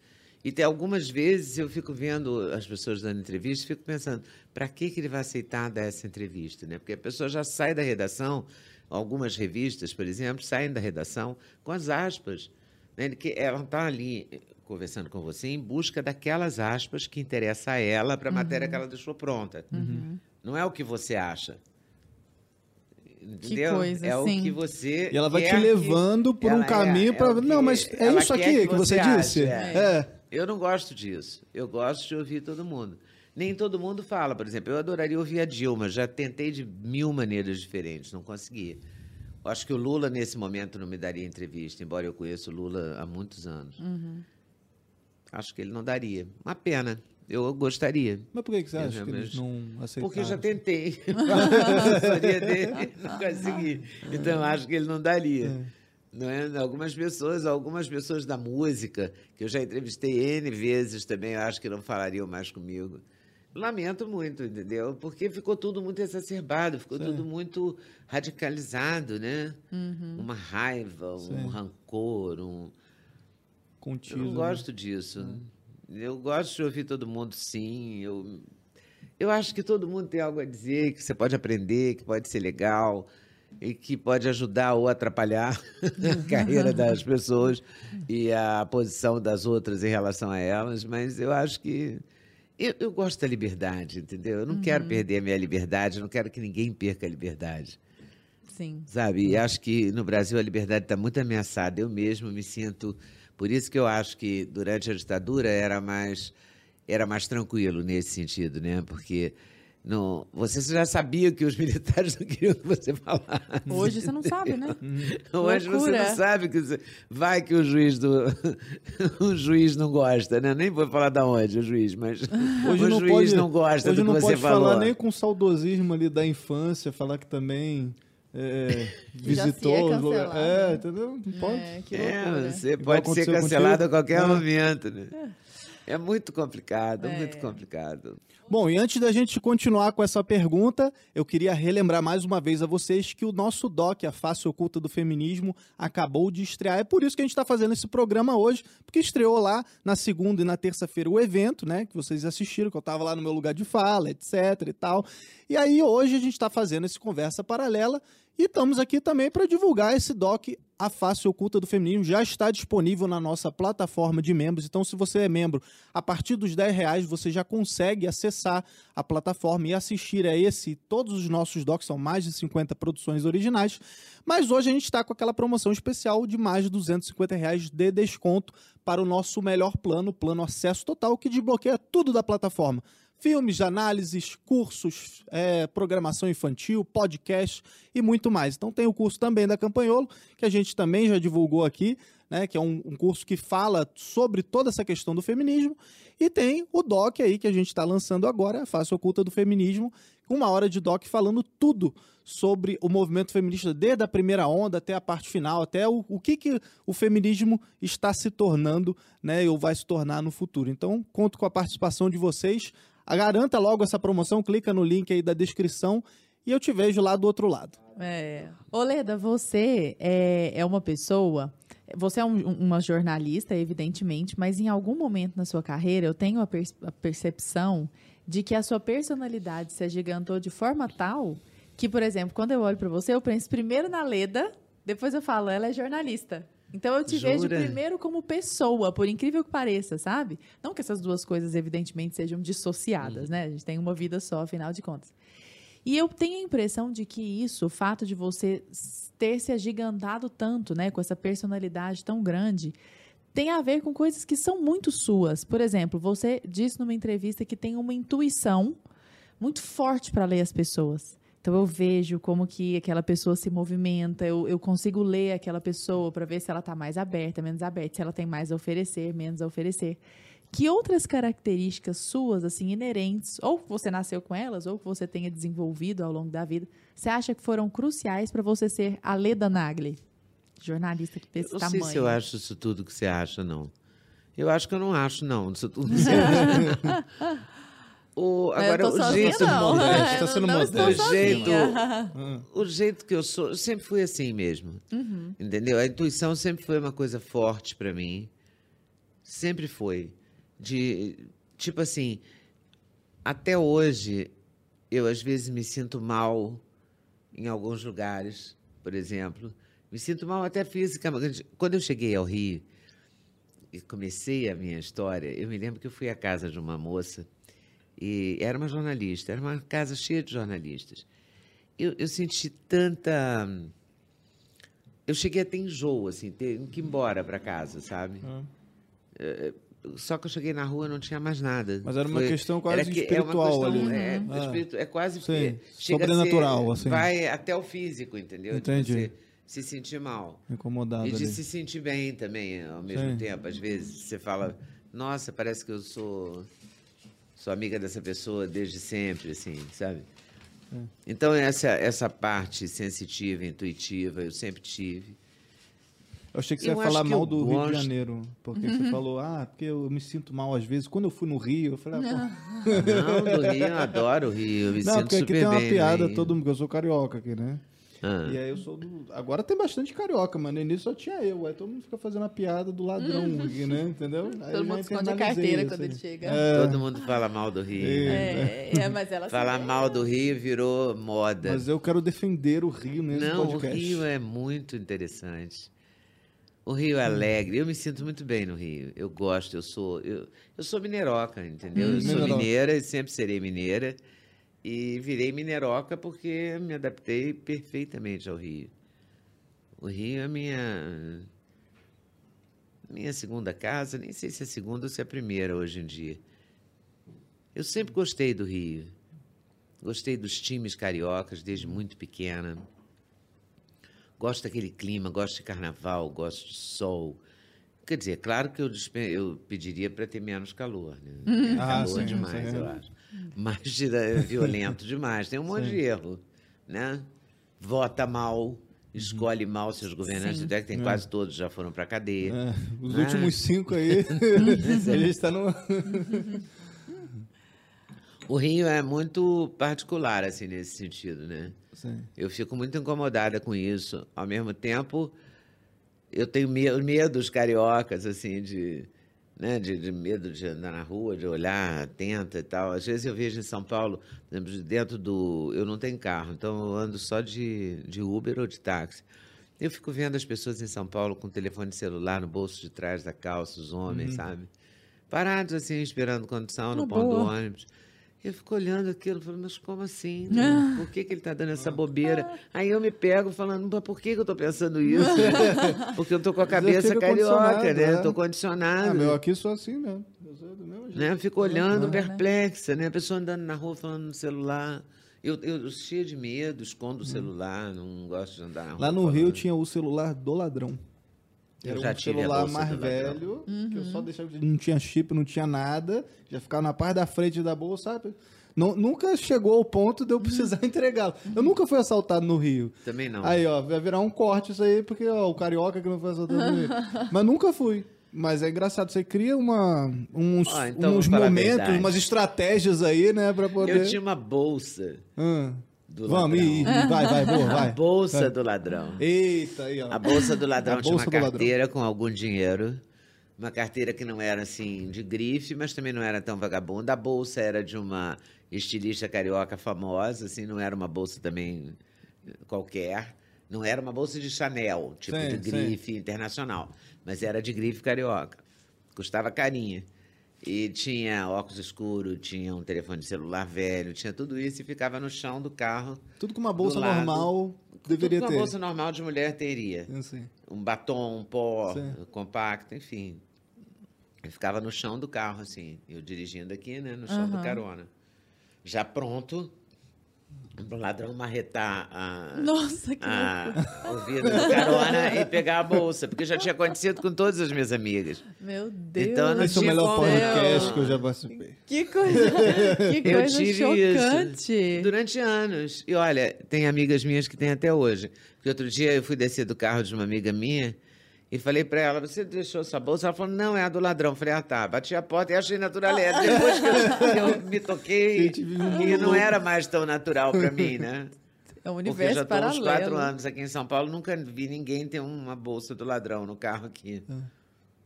E tem algumas vezes eu fico vendo as pessoas dando entrevista e fico pensando, para que, que ele vai aceitar dar essa entrevista? Né? Porque a pessoa já sai da redação, algumas revistas, por exemplo, saem da redação com as aspas. Né? Que ela está ali eh, conversando com você em busca daquelas aspas que interessa a ela para a matéria que ela deixou pronta. Não é o que você acha. Entendeu? coisa, é sim. o que você. E ela vai te que- levando por um ela é- caminho é para. que Não, mas é isso aqui que, você, ache, disse. é. É. Eu não gosto disso. Eu gosto de ouvir todo mundo. Nem todo mundo fala, por exemplo. Eu adoraria ouvir a Dilma. Já tentei de mil maneiras diferentes, não consegui. Eu acho que o Lula, nesse momento, não me daria entrevista, embora eu conheça o Lula há muitos anos. Acho que ele não daria. Uma pena. Eu gostaria. Mas por que, você Eu acha que eles não aceitaram? Porque eu já tentei. a assessoria dele, não consegui. Então, acho que ele não daria. Não é? Algumas pessoas, algumas pessoas da música, que eu já entrevistei N vezes também, eu acho que não falariam mais comigo. Lamento muito, entendeu? Porque ficou tudo muito exacerbado, ficou Sim. tudo muito radicalizado, né? Uma raiva, um Sim. rancor, um. Contido. Eu não né? gosto disso. Eu gosto de ouvir todo mundo, sim. Eu, eu acho que todo mundo tem algo a dizer, que você pode aprender, que pode ser legal e que pode ajudar ou atrapalhar a carreira das pessoas e a posição das outras em relação a elas. Mas eu acho que. Eu, eu gosto da liberdade, entendeu? Eu não quero perder a minha liberdade, eu não quero que ninguém perca a liberdade. Sim. Sabe? E acho que no Brasil a liberdade está muito ameaçada. Eu mesmo me sinto. Por isso que eu acho que durante a ditadura era mais, era mais tranquilo nesse sentido, né? Porque no, você já sabia que os militares não queriam que você falasse. Hoje você não sabe, né? Hoje você não sabe que você- vai que o juiz do o juiz não gosta, né? Nem vou falar da onde o juiz, mas Hoje o não juiz pode, não gosta hoje do que não você pode falou. falar nem com saudosismo ali da infância, falar que também é, visitou é os lugares. É, entendeu? Não pode. É, que É, loucura. você Igual pode ser cancelado contigo. a qualquer É. momento, né? É muito complicado, É. muito complicado. Bom, e antes da gente continuar com essa pergunta, eu queria relembrar mais uma vez a vocês que o nosso doc, A Face Oculta do Feminismo, acabou de estrear. É por isso que a gente está fazendo esse programa hoje, porque estreou lá na segunda e na terça-feira o evento, né? Que vocês assistiram, que eu estava lá no meu lugar de fala, etc e tal. E aí hoje a gente está fazendo esse conversa paralela e estamos aqui também para divulgar esse doc a Face Oculta do Feminismo já está disponível na nossa plataforma de membros. Então, se você é membro, a partir dos 10 reais você já consegue acessar a plataforma e assistir a esse todos os nossos docs, são mais de 50 produções originais. Mas hoje a gente está com aquela promoção especial de mais de 250 reais de desconto para o nosso melhor plano, plano acesso total, que desbloqueia tudo da plataforma filmes, análises, cursos, é, programação infantil, podcast e muito mais. Então tem o curso também da Campanholo, que a gente também já divulgou aqui, né, que é um, um curso que fala sobre toda essa questão do feminismo. E tem o DOC aí, que a gente está lançando agora, a Face Oculta do Feminismo, uma hora de DOC falando tudo sobre o movimento feminista, desde a primeira onda até a parte final, até o, o que, que o feminismo está se tornando, né, ou vai se tornar no futuro. Então, conto com a participação de vocês. Garanta logo essa promoção, clica no link aí da descrição e eu te vejo lá do outro lado. É. Oleda, você é, é uma pessoa. Você é um, uma jornalista, evidentemente, mas em algum momento na sua carreira eu tenho a, per a percepção de que a sua personalidade se agigantou de forma tal que, por exemplo, quando eu olho para você, eu penso primeiro na Leda, depois eu falo, ela é jornalista. Então eu te Jura? vejo primeiro como pessoa, por incrível que pareça, sabe? Não que essas duas coisas, evidentemente, sejam dissociadas, hum. né? A gente tem uma vida só, afinal de contas. E eu tenho a impressão de que isso, o fato de você ter se agigantado tanto, né, com essa personalidade tão grande, tem a ver com coisas que são muito suas. Por exemplo, você disse numa entrevista que tem uma intuição muito forte para ler as pessoas. Então eu vejo como que aquela pessoa se movimenta, eu, eu consigo ler aquela pessoa para ver se ela está mais aberta, menos aberta, se ela tem mais a oferecer, menos a oferecer. Que outras características suas, assim, inerentes, ou que você nasceu com elas, ou que você tenha desenvolvido ao longo da vida, você acha que foram cruciais para você ser a Leda Nagli? Jornalista desse eu tamanho. Não sei se eu acho isso tudo que você acha, não. Eu acho que eu não acho, não, isso tudo que você acha. O, agora, o jeito não. Está sendo modesto. O jeito, o jeito que eu sou, eu sempre fui assim mesmo. Uhum. Entendeu? A intuição sempre foi uma coisa forte para mim. Sempre foi. De, tipo assim, até hoje, eu às vezes me sinto mal em alguns lugares, por exemplo. Me sinto mal até fisicamente. Quando eu cheguei ao Rio e comecei a minha história, eu me lembro que eu fui à casa de uma moça e era uma jornalista, era uma casa cheia de jornalistas. Eu, eu senti tanta. Eu cheguei até enjoo, assim, ter que ir embora para casa, sabe? Hum. Só que eu cheguei na rua não tinha mais nada. Mas era uma Foi, questão quase que, espiritual é questão, ali. É, uhum. espiritu, é quase Sim, sobrenatural, assim. Vai até o físico, entendeu? Entendi. se sentir mal. Incomodado. E de ali. se sentir bem também, ao mesmo Sim. tempo. Às vezes você fala, nossa, parece que eu sou sou amiga dessa pessoa desde sempre, assim, sabe? É. Então, essa, essa parte sensitiva, intuitiva, eu sempre tive. Eu achei que você eu ia falar mal do gosto... Rio de Janeiro, porque uhum. você falou, ah, porque eu me sinto mal às vezes. Quando eu fui no Rio, eu falei, ah, Não, do Rio, eu adoro o Rio, eu me Não, sinto porque aqui tem uma bem, piada, né? todo mundo, eu sou carioca aqui, né? Ah. E aí eu sou do. Agora tem bastante carioca, mas no início só tinha eu. Aí todo mundo fica fazendo a piada do ladrão Uhum. aqui, né? Entendeu? Aí Todo mundo esconde a carteira quando assim. ele chega. É, Todo mundo fala mal do Rio. É, é, mas ela Falar mal do Rio virou moda. Mas eu quero defender o Rio nesse Não, podcast. o Rio é muito interessante. O Rio é alegre. Eu me sinto muito bem no Rio. Eu gosto, eu sou. Eu, eu sou mineroca, entendeu? eu sou mineira e sempre serei mineira. E virei mineroca porque me adaptei perfeitamente ao Rio. O Rio é minha. Minha segunda casa, nem sei se é a segunda ou se é a primeira hoje em dia. Eu sempre gostei do Rio. Gostei dos times cariocas desde muito pequena. Gosto daquele clima, gosto de carnaval, gosto de sol. Quer dizer, claro que eu, eu pediria para ter menos calor, né? É Ah, calor sim, demais, sim. eu acho. Mas é violento demais, tem um monte de erro, né? Vota mal, escolhe mal seus governantes, Sim. até que tem É. quase todos já foram para cadeia. É, os Ah. últimos cinco aí, a gente tá no. O Rio é muito particular, assim, nesse sentido, né? Sim. Eu fico muito incomodada com isso. Ao mesmo tempo, eu tenho me- medo dos cariocas, assim, de, né, de, de medo de andar na rua, de olhar atenta e tal. Às vezes eu vejo em São Paulo, dentro do... Eu não tenho carro, então eu ando só de, de Uber ou de táxi. Eu fico vendo as pessoas em São Paulo com o telefone celular no bolso de trás da calça, os homens, sabe? Parados assim, esperando condução no ponto do ônibus. Eu fico olhando aquilo, falando, mas como assim? né? Por que, que ele está dando essa bobeira? Aí eu me pego falando, mas por que, que eu estou pensando isso? Porque eu tô com a cabeça carioca, né? é. Eu tô condicionado. Ah, meu, aqui sou assim mesmo. Eu sou do mesmo jeito. né? Eu fico olhando, né? perplexa, né? A pessoa andando na rua falando no celular. Eu, eu cheia de medo, escondo o celular, não gosto de andar na rua. Lá no falando. Rio tinha o celular do ladrão. Eu Era já um tive a celular bolsa mais velho, que eu Uhum. só deixava. Não tinha chip, não tinha nada. Já ficava na parte da frente da bolsa, sabe? Não- nunca chegou ao ponto de eu precisar entregá-lo. Eu nunca fui assaltado no Rio. Também não. Aí, ó, vai virar um corte isso aí, porque ó, o carioca que não foi assaltado no Rio. Mas nunca fui. Mas é engraçado, você cria uma, uns, Ó, então, uns momentos, umas estratégias aí, né, pra poder. Eu tinha uma bolsa. Hum. Do Vamos, ladrão. e vai, vai, boa, A vai. bolsa Vai. do ladrão. Eita, aí, ó. A bolsa do ladrão A tinha uma carteira com algum dinheiro. Uma carteira que não era assim de grife, mas também não era tão vagabunda. A bolsa era de uma estilista carioca famosa, assim, não era uma bolsa também qualquer. Não era uma bolsa de Chanel, tipo Sim, de grife internacional, mas era de grife carioca. Custava carinha. E tinha óculos escuros, tinha um telefone celular velho, tinha tudo isso e ficava no chão do carro. Tudo que uma bolsa do lado. normal deveria tudo que ter. uma bolsa normal de mulher teria Assim. um batom, um pó Sim. compacto, enfim. Eu ficava no chão do carro, assim, eu dirigindo aqui, né, no chão do Aham. carona. Já pronto o ladrão marretar a, Nossa, que a, o vidro do carona e pegar a bolsa, porque já tinha acontecido com todas as minhas amigas. Meu Deus. Então, não Esse é o melhor podcast que eu já participei. Que coisa, que Eu coisa tive chocante. isso durante anos. E olha, tem amigas minhas que têm até hoje. Porque outro dia eu fui descer do carro de uma amiga minha e falei pra ela: Você deixou sua bolsa? Ela falou: Não, é a do ladrão. Eu falei: Ah, tá. Bati a porta e achei natural. Depois que eu, eu me toquei, mundo não era mais tão natural pra mim, né? É um Porque eu universo já estou uns paralelo. quatro anos aqui em São Paulo, nunca vi ninguém ter uma bolsa do ladrão no carro aqui.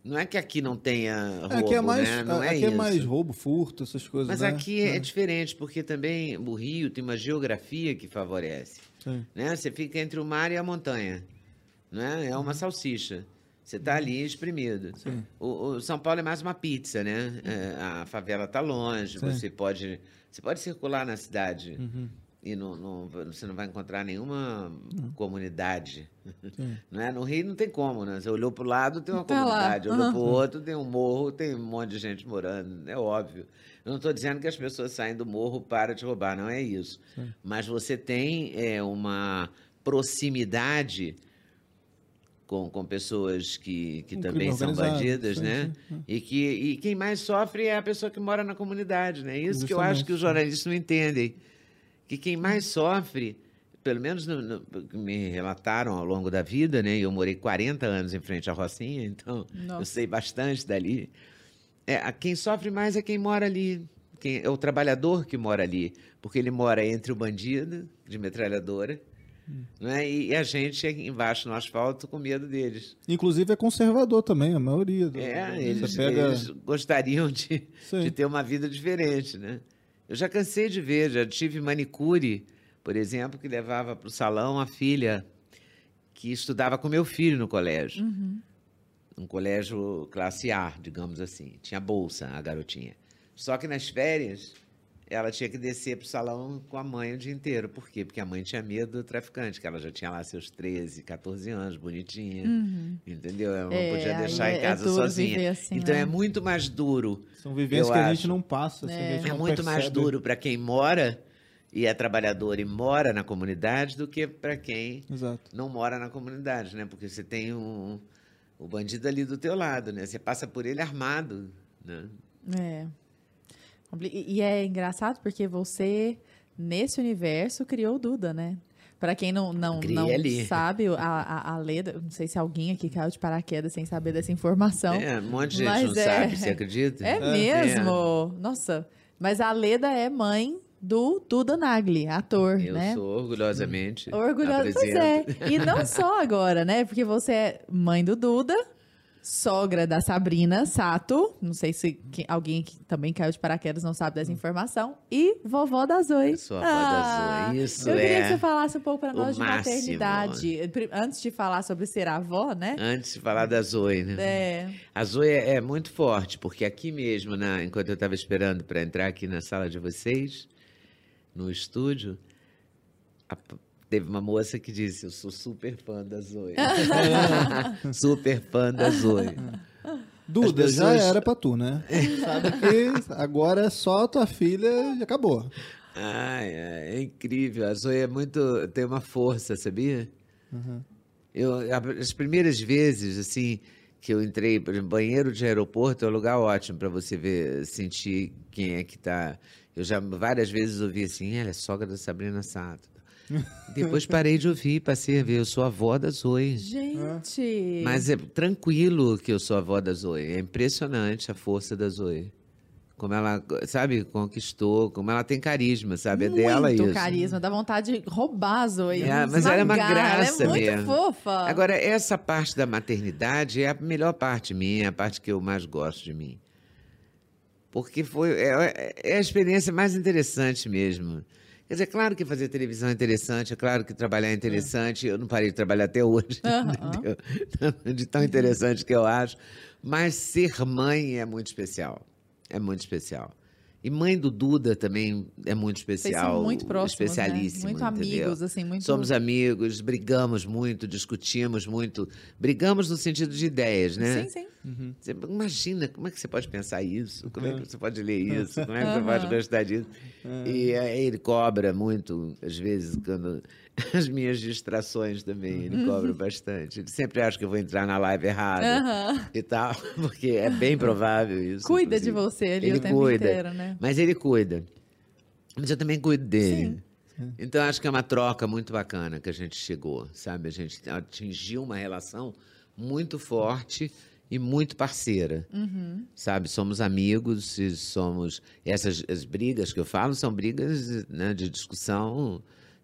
Não é que aqui não tenha roubo, É, aqui é mais, né? Não é aqui isso. é mais roubo, furto, essas coisas, Mas né? aqui é diferente, porque também o Rio tem uma geografia que favorece. Sim. Né? Você fica entre o mar e a montanha. Né? É uma salsicha. Você está ali espremido. Sim. O, o São Paulo é mais uma pizza, né? É, a favela está longe, Sim. você pode, você pode circular na cidade Uhum. e não, não- você não vai encontrar nenhuma comunidade. Sim. Não é? No Rio não tem como, né? Você olhou para o lado, tem uma Tá lá. comunidade. Olhou para o outro, tem um morro, tem um monte de gente morando. É óbvio. Eu não estou dizendo que as pessoas saem do morro para te roubar, não é isso. Sim. Mas você tem é, uma proximidade com, com pessoas que, que Um também são bandidas, sim, né? sim. E, que, e quem mais sofre é a pessoa que mora na comunidade, né? Isso que eu acho Justamente, que os jornalistas não entendem. Que quem mais sofre, pelo menos no- no- me relataram ao longo da vida, né? Eu morei 40 anos em frente à Rocinha, então eu Nossa. sei bastante dali. É, a- quem sofre mais é quem mora ali. Quem, é o trabalhador que mora ali. Porque ele mora entre o bandido, de metralhadora, Hum. né? e, e a gente embaixo no asfalto com medo deles. Inclusive é conservador também, a maioria. do- É, eles, pega... eles gostariam de, de ter uma vida diferente, né? Eu já cansei de ver, já tive manicure, por exemplo, que levava para o salão a filha que estudava com meu filho no colégio. Um colégio classe A, digamos assim. Tinha bolsa, a garotinha. Só que nas férias, ela tinha que descer para o salão com a mãe o dia inteiro. Por quê? Porque a mãe tinha medo do traficante, que ela já tinha lá seus 13, 14 anos, bonitinha. Entendeu? Ela não É, podia deixar é- em é casa duro sozinha. assim, então né? é muito mais duro. São vivências eu que a gente acho. não passa. assim, gente É não muito mais percebe. duro para quem mora e é trabalhador e mora na comunidade do que para quem Exato. não mora na comunidade, né? Porque você tem um, o bandido ali do teu lado, né? Você passa por ele armado, né? É. E é engraçado porque você, nesse universo, criou o Duda, né? Pra quem não, não, Criei não ali. sabe, a, a, a Leda, não sei se alguém aqui caiu de paraquedas sem saber dessa informação. É, um monte de gente não é- sabe, você acredita? É mesmo? Nossa. Mas a Leda é mãe do Duda Nagli, ator, Eu né? sou orgulhosamente Orgulhosa, pois é. E não só agora, né? Porque você é mãe do Duda sogra da Sabrina Sato. Não sei se alguém que também caiu de paraquedas não sabe dessa informação. E vovó da Zoe. Eu sou a avó da Zoe, isso Eu queria é que você falasse um pouco para nós de máximo. maternidade. Antes de falar sobre ser avó, né? Antes de falar da Zoe, né? É. A Zoe é é muito forte, porque aqui mesmo, na- enquanto eu estava esperando para entrar aqui na sala de vocês, no estúdio, a- teve uma moça que disse: Eu sou super fã da Zoe. super fã da Zoe. Duda, As já pessoas- era pra tu, né? Sabe que agora é só tua filha e acabou. Ai, é incrível. A Zoe é muito. tem uma força, sabia? Eu, a- as primeiras vezes, assim, que eu entrei, por exemplo, banheiro de aeroporto é um lugar ótimo para você ver, sentir quem é que tá. Eu já várias vezes ouvi assim, ela é sogra da Sabrina Sato. Depois parei de ouvir, passei a ver, eu sou avó da Zoe. Gente. Mas é tranquilo que eu sou avó da Zoe. É impressionante a força da Zoe. Como ela, sabe, conquistou, como ela tem carisma, sabe? É dela muito isso. carisma, dá vontade de roubar a Zoe. É, mas ela é uma esmagar, graça Ela é muito mesmo. fofa. Agora, essa parte da maternidade é a melhor parte minha, é a parte que eu mais gosto de mim. Porque foi, é, é a experiência mais interessante mesmo. Quer dizer, claro que fazer televisão é interessante, é claro que trabalhar é interessante. Eu não parei de trabalhar até hoje, entendeu? De tão interessante que eu acho. Mas ser mãe é muito especial. É muito especial. E mãe do Duda também é muito Vocês especial. são muito próximos, né? Especialíssimo. Muito entendeu? amigos, assim, muito... Somos amigos, brigamos muito, discutimos muito. Brigamos no sentido de ideias, né? Sim, sim. Você imagina, como é que você pode pensar isso? Como é que você pode ler isso? Como é que você pode gostar disso? E aí ele cobra muito, às vezes, quando as minhas distrações também, ele cobra bastante. Ele sempre acha que eu vou entrar na live errada Aham. e tal, porque é bem provável isso. Cuida de inclusive. você ali Ele o tempo cuida. inteiro, né? Mas ele cuida. Mas eu também cuido dele. Então acho que é uma troca muito bacana que a gente chegou, sabe? A gente atingiu uma relação muito forte e muito parceira, Uhum. sabe? Somos amigos e somos essas as brigas que eu falo são brigas né, de discussão,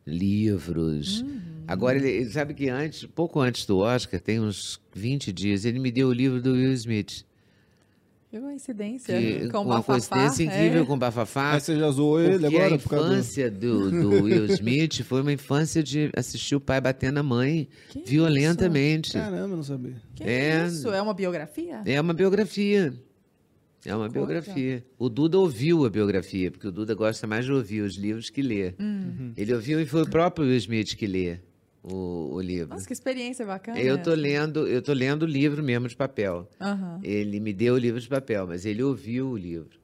livros. Uhum. Agora ele, ele sabe que antes, pouco antes do Oscar, tem uns 20 dias, ele me deu o livro do Will Smith. Que coincidência. Que, com o uma bafafá. coincidência incrível é. com o Bafafá. Aí você já zoou ele agora a infância do, do Will Smith foi uma infância de assistir o pai batendo na mãe Que violentamente. Caramba, não sabia. Que É. isso? É uma biografia? É uma biografia. É uma Coisa. biografia. O Duda ouviu a biografia, porque o Duda gosta mais de ouvir os livros que ler. Hum. Ele ouviu e foi o próprio Will Smith que lê o, o livro. Nossa, que experiência bacana. eu tô lendo, eu tô lendo o livro mesmo de papel. Aham. Ele me deu o livro de papel, mas ele ouviu o livro.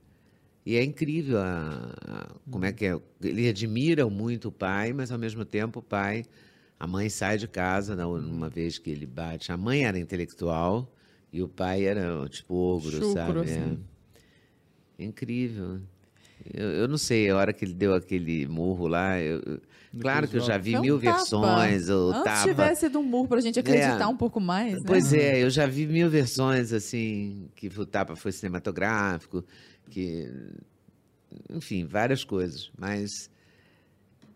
E é incrível a, a- como é que é. Ele admira muito o pai, mas ao mesmo tempo o pai. A mãe sai de casa na- uma vez que ele bate. A mãe era intelectual e o pai era tipo ogro, Chucro, sabe? assim. É. Incrível. Eu, eu não sei, a hora que ele deu aquele murro lá. eu- claro que eu já vi um mil tapa. versões, ou Antes tapa. tivesse sido um murro pra gente acreditar É. um pouco mais, né? Pois é, eu já vi mil versões, assim, que o tapa foi cinematográfico, que. Enfim, várias coisas. Mas.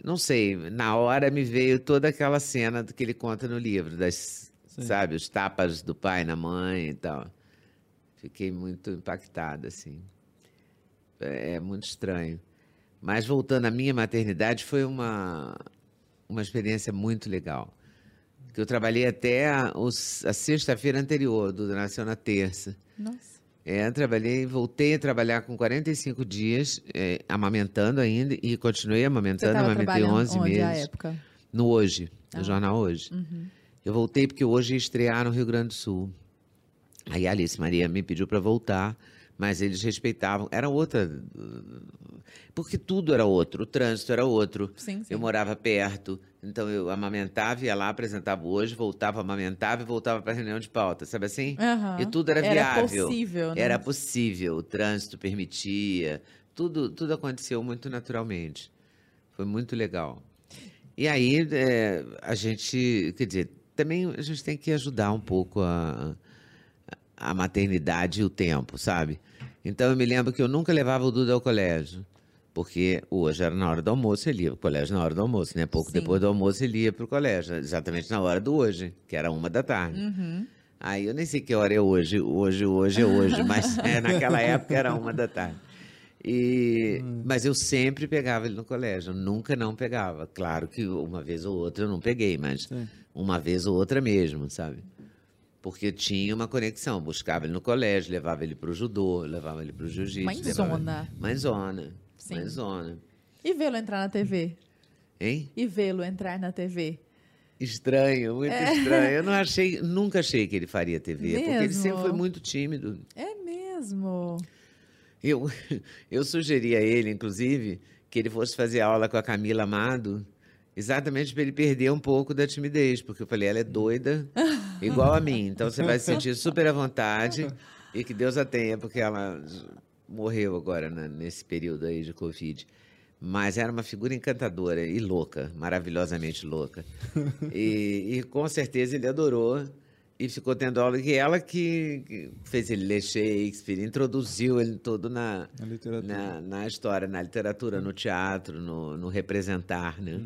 Não sei, na hora me veio toda aquela cena do que ele conta no livro, das, sabe, os tapas do pai na mãe e tal. Fiquei muito impactada, assim. É, é muito estranho. Mas voltando à minha maternidade, foi uma, uma experiência muito legal que eu trabalhei até a, a sexta-feira anterior, do nasceu na terça. Nossa. É, trabalhei, voltei a trabalhar com 45 dias, é, amamentando ainda, e continuei amamentando, amamentei trabalhando 11 onde meses. época? No Hoje, no Ah. jornal Hoje. Uhum. Eu voltei porque hoje ia estrear no Rio Grande do Sul. Aí a Alice Maria me pediu para voltar, mas eles respeitavam. Era outra. Porque tudo era outro, o trânsito era outro. Sim, sim. Eu morava perto, então eu amamentava, ia lá, apresentava hoje, voltava, amamentava e voltava para a reunião de pauta, sabe assim? Aham. E tudo era Era viável. possível, né? Era possível, o trânsito permitia, tudo, tudo aconteceu muito naturalmente. Foi muito legal. E aí, é, a gente, quer dizer, também a gente tem que ajudar um pouco a, a maternidade e o tempo, sabe? Então eu me lembro que eu nunca levava o Duda ao colégio. Porque hoje era na hora do almoço, ele ia para o colégio na hora do almoço, né? Pouco Sim. depois do almoço ele ia para o colégio, exatamente na hora do hoje, que era uma da tarde. Uhum. Aí eu nem sei que hora é hoje, hoje, hoje é hoje, mas é, naquela época era uma da tarde. E, Mas eu sempre pegava ele no colégio, nunca não pegava. Claro que uma vez ou outra eu não peguei, mas uma vez ou outra mesmo, sabe? Porque tinha uma conexão, buscava ele no colégio, levava ele para o judô, levava ele para o jiu-jitsu. Mãezona. Mãezona, Sim. mãezona. E vê-lo entrar na TV? Hein? E vê-lo entrar na TV? Estranho, muito estranho. Eu não achei, nunca achei que ele faria TV, porque ele Mesmo? sempre foi muito tímido. É mesmo. Eu, eu sugeri a ele, inclusive, que ele fosse fazer aula com a Camila Amado, exatamente para ele perder um pouco da timidez, porque eu falei, ela é doida, igual a mim, então você vai se sentir super à vontade e que Deus a tenha, porque ela morreu agora né, nesse período aí de Covid. Mas era uma figura encantadora e louca, maravilhosamente louca. E, e com certeza ele adorou e ficou tendo aula. E ela que, que fez ele ler Shakespeare, introduziu ele todo na, Na na, na história, na literatura, no teatro, no, no representar, né?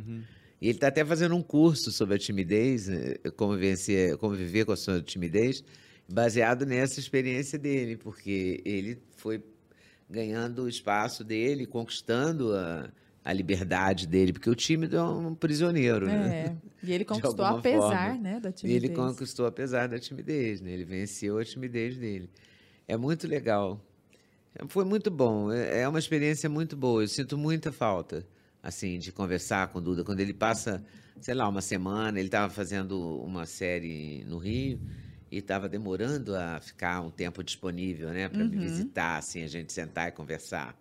E ele está até fazendo um curso sobre a timidez, né, como, vencer, como viver com a sua timidez, baseado nessa experiência dele, porque ele foi ganhando o espaço dele, conquistando a, a liberdade dele, porque o tímido é um prisioneiro, né? É. E ele conquistou apesar, forma. né, da E timidez. ele conquistou apesar da timidez, né? Ele venceu a timidez dele. É muito legal. Foi muito bom. É é uma experiência muito boa. Eu sinto muita falta, assim, de conversar com o Duda. Quando ele passa, sei lá, uma semana, ele estava fazendo uma série no Rio e estava demorando a ficar um tempo disponível, né, para me visitar, assim, a gente sentar e conversar.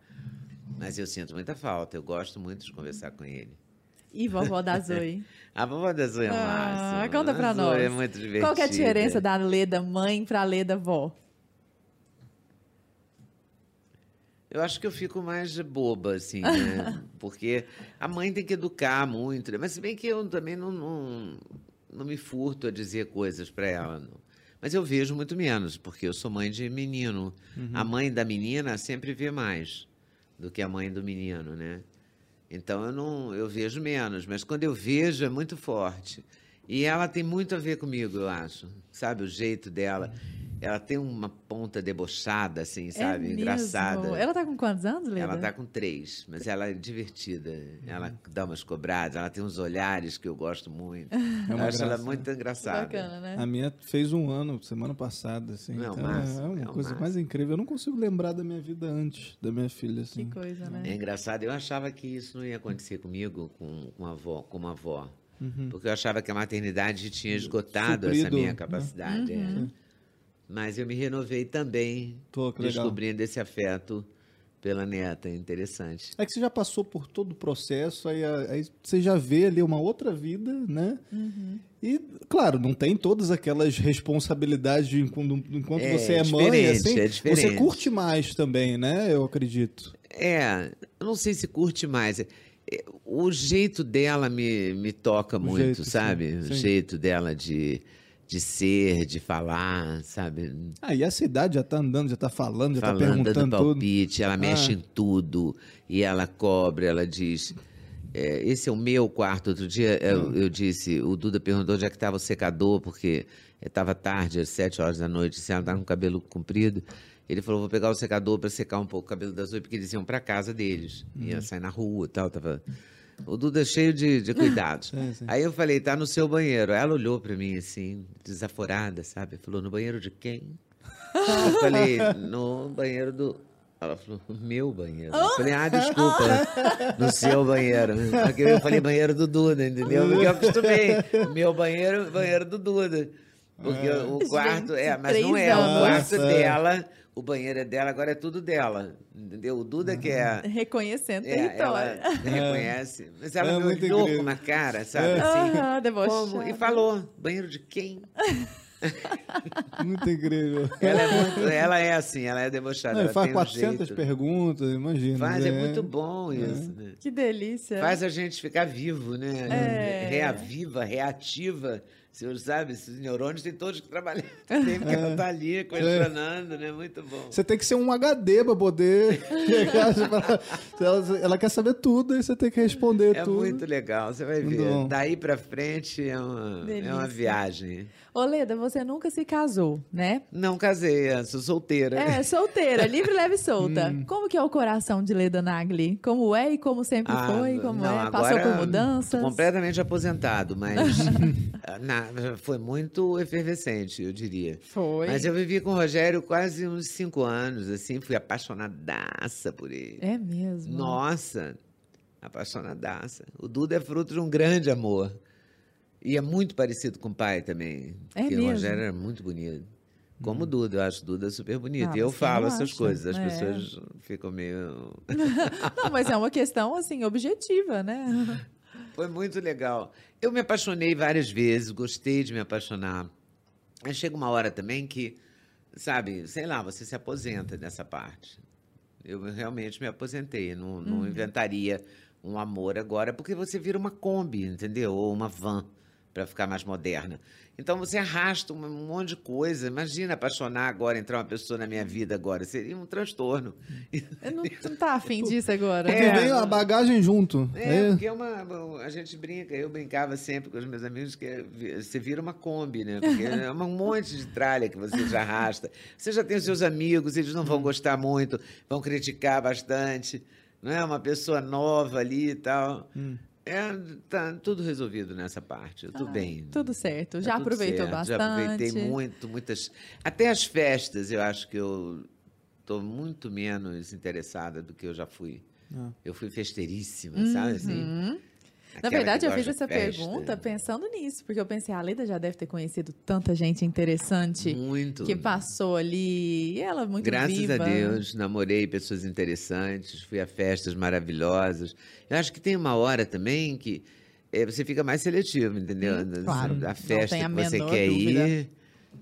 Mas eu sinto muita falta. Eu gosto muito de conversar com ele. E vovó da Zoe? A vovó da Zoe é Ah, máximo. conta A pra Zoe nós. É muito divertida. Qual que é a diferença da Leda mãe pra Leda vó? Eu acho que eu fico mais boba, assim, né? Porque a mãe tem que educar muito. né? Mas se bem que eu também não, não, não me furto a dizer coisas para ela. Não. Mas eu vejo muito menos, porque eu sou mãe de menino. A mãe da menina sempre vê mais do que a mãe do menino, né? Então eu não, eu vejo menos, mas quando eu vejo é muito forte. E ela tem muito a ver comigo, eu acho. Sabe o jeito dela? Ela tem uma ponta debochada, assim, sabe? é mesmo? Engraçada. Ela tá com quantos anos, Leda? Ela tá com três, mas ela é divertida. Ela dá umas cobradas, ela tem uns olhares que eu gosto muito. eu É uma acho ela muito engraçada. Bacana, né? A minha fez um ano semana passada, assim. Não, então massa, é uma é coisa massa. mais incrível. Eu não consigo lembrar da minha vida antes da minha filha, Que assim. coisa, né? É engraçado, eu achava que isso não ia acontecer comigo com uma avó, com uma avó. Porque eu achava que a maternidade tinha esgotado essa Suprido, minha né? capacidade. é. Mas eu me renovei também, Pô, que legal. descobrindo esse afeto pela neta. Interessante. É que você já passou por todo o processo, aí, aí você já vê ali uma outra vida, né? Uhum. E, claro, não tem todas aquelas responsabilidades de quando, enquanto É, você é mãe, diferente, assim, é diferente. você curte mais também, né? Eu acredito. É, eu não sei se curte mais. O jeito dela me, me toca muito, jeito, sim, sabe? O sim. jeito dela de, de ser, de falar, sabe? Ah, e essa idade já tá andando, já tá falando, já tá Falando, dando perguntando tudo. palpite, ela mexe Ah. em tudo. E ela cobra, ela diz. é, esse é o meu quarto. Outro dia eu, Hum. eu disse, o Duda perguntou onde é que estava o secador, porque estava tarde, às sete horas da noite, se ela estava com o cabelo comprido. Ele falou, vou pegar o secador para secar um pouco o cabelo das oito, porque eles iam para casa deles. Hum. Ia sair na rua e tal. Tava... O Duda é cheio de, de cuidados. Sim, sim. Aí eu falei, tá no seu banheiro. Ela olhou para mim assim, desaforada, sabe? Falou, no banheiro de quem? Eu falei, no banheiro do. Ela falou, no meu banheiro. Eu falei, ah, desculpa, no seu banheiro. Porque eu falei banheiro do Duda, entendeu? Porque eu acostumei. Meu banheiro, banheiro do Duda. Porque o quarto, é, mas não três é, o quarto dela, o banheiro é dela, agora é tudo dela. Entendeu? O Duda que é. Reconhecendo É, ela território. reconhece. Mas ela É me muito olhou incrível. com uma cara, sabe? É. Assim, Ah, como? E falou, banheiro de quem? Muito incrível. Ela é, muito, ela é assim, ela é debochada. Não, ela faz tem um 400 jeito. perguntas, imagina. Faz, é muito bom isso. né? Que delícia. Faz a gente ficar vivo, né? É. Reaviva, reativa, Seus, sabe, esses neurônios têm todos que trabalhar. Tem que ela tá ali questionando, né? Muito bom. Você tem que ser um HD pra poder. chegar, ela, ela quer saber tudo e você tem que responder É tudo. muito legal, você vai ver. bom. Daí pra frente é uma, é uma Delícia. viagem. Ô, Leda, você nunca se casou, né? Não casei, eu sou solteira. É, solteira, livre, leve e solta. Hum. Como que é o coração de Leda Nagli? Como é e como sempre Ah, foi? Como não, é? Passou por mudanças? completamente aposentado, mas na- foi muito efervescente, eu diria. Foi. Mas eu vivi com o Rogério quase uns cinco anos, assim, fui apaixonadaça por ele. É mesmo. Nossa, apaixonadaça. O Duda é fruto de um grande amor. E é muito parecido com o pai também. É porque mesmo? o Rogério era muito bonito. Como o Duda, eu acho Duda super bonito. Ah, e eu falo essas acha? coisas, as É. pessoas ficam meio. Não, mas é uma questão, assim, objetiva, né? Foi muito legal. Eu me apaixonei várias vezes, gostei de me apaixonar. Mas chega uma hora também que, sabe, sei lá, você se aposenta nessa parte. Eu realmente me aposentei, não, não inventaria um amor agora, porque você vira uma Kombi, entendeu? Ou uma van, para ficar mais moderna. Então você arrasta um monte de coisa. Imagina apaixonar agora, entrar uma pessoa na minha vida agora. Seria um transtorno. Eu não, não tá afim disso agora. Porque É, vem a não- bagagem junto. É, É. porque é uma, a gente brinca, eu brincava sempre com os meus amigos que você vira uma Kombi, né? Porque é um monte de tralha que você já arrasta. Você já tem os seus amigos, eles não vão gostar muito, vão criticar bastante, não é? Uma pessoa nova ali e tal. É, tá tudo resolvido nessa parte, eu tô bem. Tudo certo. Tá Já tudo aproveitou certo, bastante. Já aproveitei muito, muitas. Até as festas, eu acho que eu estou muito menos interessada do que eu já fui. Ah. Eu fui festeiríssima, sabe assim? Na verdade, eu fiz essa festa. pergunta pensando nisso, porque eu pensei, a Leda já deve ter conhecido tanta gente interessante Muito. que passou ali. E ela muito Graças viva. a Deus, namorei pessoas interessantes, fui a festas maravilhosas. Eu acho que tem uma hora também que eh, você fica mais seletivo, entendeu? claro. A festa a que você quer dúvida. ir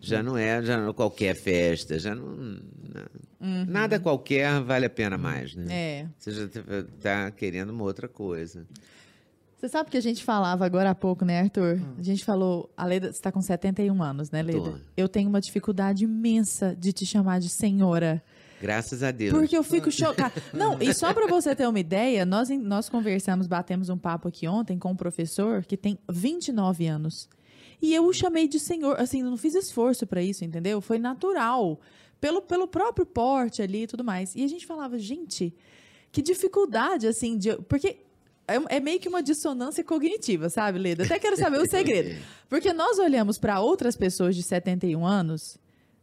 já não é já não é qualquer festa, já não, não- Uhum. nada qualquer vale a pena mais, né? É. Você já está querendo uma outra coisa. Você sabe que a gente falava agora há pouco, né, Arthur? A gente falou, a Leda, você está com 71 anos, né, Leda? Tô. Eu tenho uma dificuldade imensa de te chamar de senhora. Graças a Deus. Porque eu fico chocada. Não, e só para você ter uma ideia, nós, nós conversamos, batemos um papo aqui ontem com um professor que tem 29 anos. E eu o chamei de senhor, assim, não fiz esforço para isso, entendeu? Foi natural, pelo, pelo próprio porte ali e tudo mais. E a gente falava, gente, que dificuldade, assim, de. Porque é, é meio que uma dissonância cognitiva, sabe, Leda? Até quero saber o segredo. Porque nós olhamos para outras pessoas de 71 anos,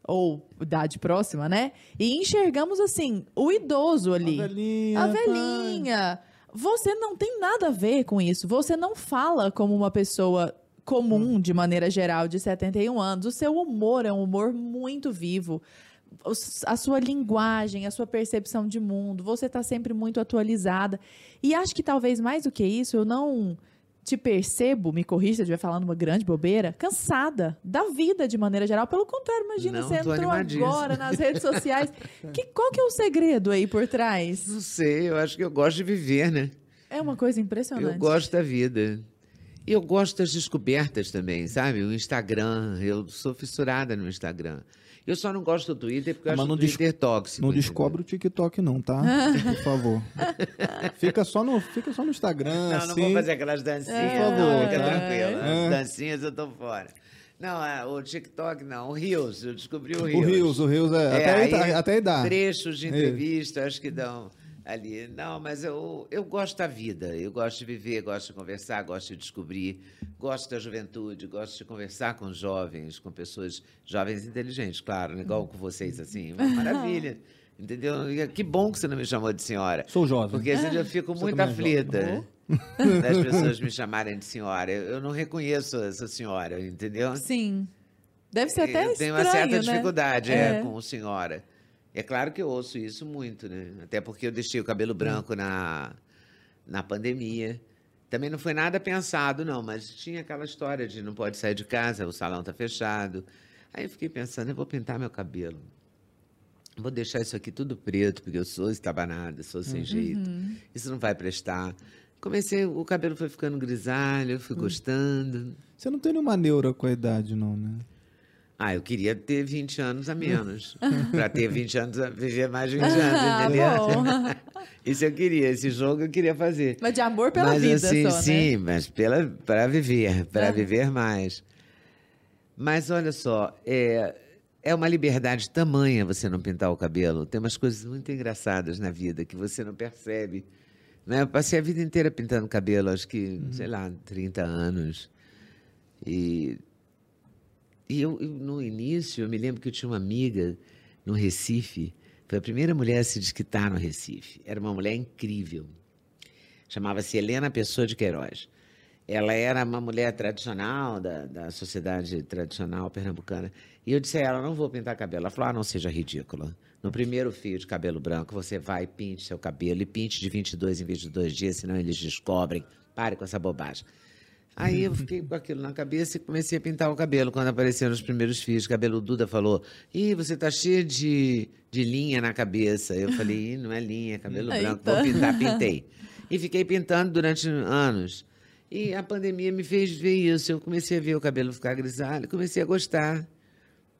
ou idade próxima, né? E enxergamos, assim, o idoso ali. A velhinha. A velhinha. Você não tem nada a ver com isso. Você não fala como uma pessoa comum, de maneira geral, de 71 anos. O seu humor é um humor muito vivo. A sua linguagem, a sua percepção de mundo, você está sempre muito atualizada. E acho que talvez mais do que isso, eu não te percebo, me corrija se eu estiver falando uma grande bobeira, cansada da vida de maneira geral. Pelo contrário, imagina, Não, você entrou agora nas redes sociais. Que, qual que é o segredo aí por trás? Não sei, eu acho que eu gosto de viver, né? É uma coisa impressionante. Eu gosto da vida. E eu gosto das descobertas também, sabe? O Instagram, eu sou fissurada no Instagram. Eu só não gosto do Twitter porque eu Ah, mas acho não o Twitter tóxico. Não descobre o TikTok, não, tá? Por favor. fica, só no, fica só no Instagram. Não, não assim. vou fazer aquelas dancinhas, É, não, favor, fica tá? tranquilo. É. As dancinhas eu tô fora. Não, é, o TikTok não, o Reels, eu descobri o O Reels. Rios, o Rios é. É, até, aí, aí, até aí dá. Trechos de É. entrevista, acho que dão ali. Não, mas eu, eu gosto da vida, eu gosto de viver, gosto de conversar, gosto de descobrir, gosto da juventude, gosto de conversar com jovens, com pessoas jovens inteligentes, claro, né? igual com vocês, assim, uma maravilha. Entendeu? E Que bom que você não me chamou de senhora. Sou jovem. Porque assim eu fico Você muito é jovem. aflita das pessoas me chamarem de senhora. Eu eu não reconheço essa senhora, entendeu? Sim. Deve ser até eu estranho, tenho uma certa né? dificuldade É. é, com senhora. É claro que eu ouço isso muito, né? Até porque eu deixei o cabelo branco na, na pandemia. Também não foi nada pensado, não, mas tinha aquela história de não pode sair de casa, o salão está fechado. Aí eu fiquei pensando, eu vou pintar meu cabelo. Vou deixar isso aqui tudo preto, porque eu sou estabanada, sou sem jeito. Isso não vai prestar. Comecei, o cabelo foi ficando grisalho, eu fui gostando. Você não tem nenhuma neura com a idade, não, né? Ah, eu queria ter 20 anos a menos. para ter 20 anos, a viver mais de 20 anos, Ah, entendeu? Isso eu queria, esse jogo eu queria fazer. Mas de amor pela mas, vida assim, só, sim, né? mas para viver, para É. viver mais. Mas olha só, é, é uma liberdade tamanha você não pintar o cabelo. Tem umas coisas muito engraçadas na vida que você não percebe. Né? Eu passei a vida inteira pintando cabelo, acho que, sei lá, 30 anos. E, e eu, eu, no início, eu me lembro que eu tinha uma amiga no Recife, foi a primeira mulher a se desquitar no Recife. Era uma mulher incrível. Chamava-se Helena Pessoa de Queiroz. Ela era uma mulher tradicional, da, da sociedade tradicional pernambucana. E eu disse a ela, não vou pintar cabelo. Ela falou, ah, não seja ridícula. No primeiro fio de cabelo branco, você vai e pinte seu cabelo. E pinte de 22 em 22 dias, senão eles descobrem. Pare com essa bobagem. Aí eu fiquei com aquilo na cabeça e comecei a pintar o cabelo. Quando apareceram os primeiros fios, cabelo Duda falou: Ih, você tá cheia de, de linha na cabeça. Eu falei: Ih, não é linha, é cabelo branco. Vou pintar, pintei. E fiquei pintando durante anos. E a pandemia me fez ver isso. Eu comecei a ver o cabelo ficar grisalho, comecei a gostar.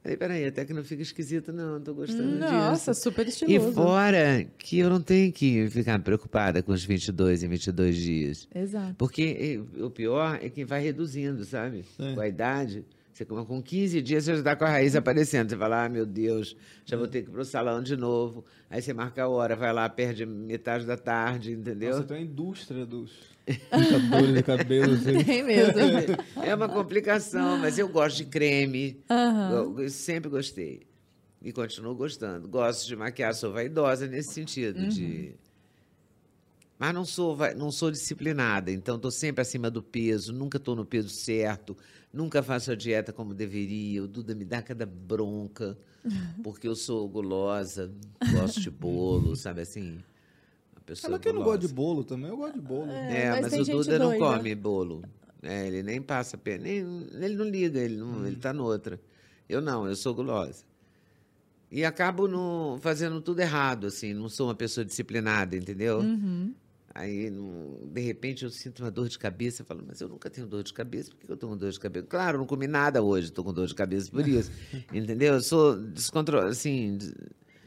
Falei, peraí, até que não fica esquisito, não, tô gostando Nossa, disso. super E estiloso. fora que eu não tenho que ficar preocupada com os 22 em 22 dias. Exato. Porque o pior é que vai reduzindo, sabe? É. Com a idade. Você come- com 15 dias você já está com a raiz aparecendo. Você fala, ah, meu Deus, já vou ter que ir pro salão de novo. Aí você marca a hora, vai lá, perde metade da tarde, entendeu? Nossa, tem uma indústria dos pintadores de cabelo. Assim. Tem mesmo. É uma complicação, mas eu gosto de creme. Eu sempre gostei. E continuo gostando. Gosto de maquiar, sou vaidosa nesse sentido. De... Mas não sou, não sou disciplinada, então estou sempre acima do peso, nunca estou no peso certo, nunca faço a dieta como deveria. O Duda me dá cada bronca, porque eu sou gulosa, gosto de bolo, sabe assim? Pessoa Ela que não gosta de bolo também, eu gosto de bolo. É, mas mas, tem o Duda não doida. come bolo. É, ele nem passa pena. Nem, ele não liga, ele, não, Hum. ele tá noutra. Eu não, eu sou gulosa. E acabo no, fazendo tudo errado, assim, não sou uma pessoa disciplinada, entendeu? Uhum. Aí, não- de repente, eu sinto uma dor de cabeça, eu falo, mas eu nunca tenho dor de cabeça, por que eu tô com dor de cabeça? Claro, eu não comi nada hoje, estou com dor de cabeça por isso, entendeu? Eu sou descontrolada, assim...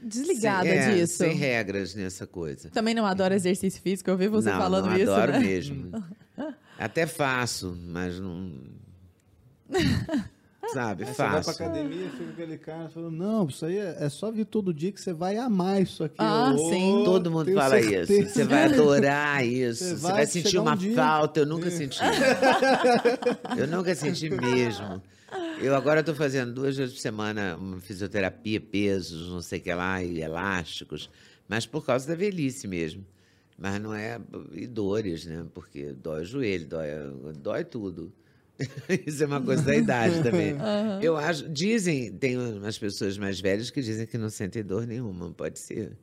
des- Desligada sem, é, disso. Sem regras nessa coisa. Também não adora exercício físico, eu vi você não, falando não isso, adoro né? mesmo. Até faço, mas não. Sabe, Aí Você vai pra faço. academia, fica aquele cara falando, não, isso aí é, é só vir todo dia que você vai amar isso aqui. Ah, Ô, sim. Todo mundo fala certeza. isso. Você vai adorar isso. Você Você vai vai, sentir um uma dia. falta. Eu nunca senti. Eu nunca senti mesmo. Eu agora estou fazendo duas vezes por semana uma fisioterapia, pesos, não sei o que lá, e elásticos, mas por causa da velhice mesmo. Mas não é. E dores, né? Porque dói o joelho, dói, dói tudo. Isso é uma coisa da idade também. Eu acho. Dizem, tem umas pessoas mais velhas que dizem que não sentem dor nenhuma, pode ser.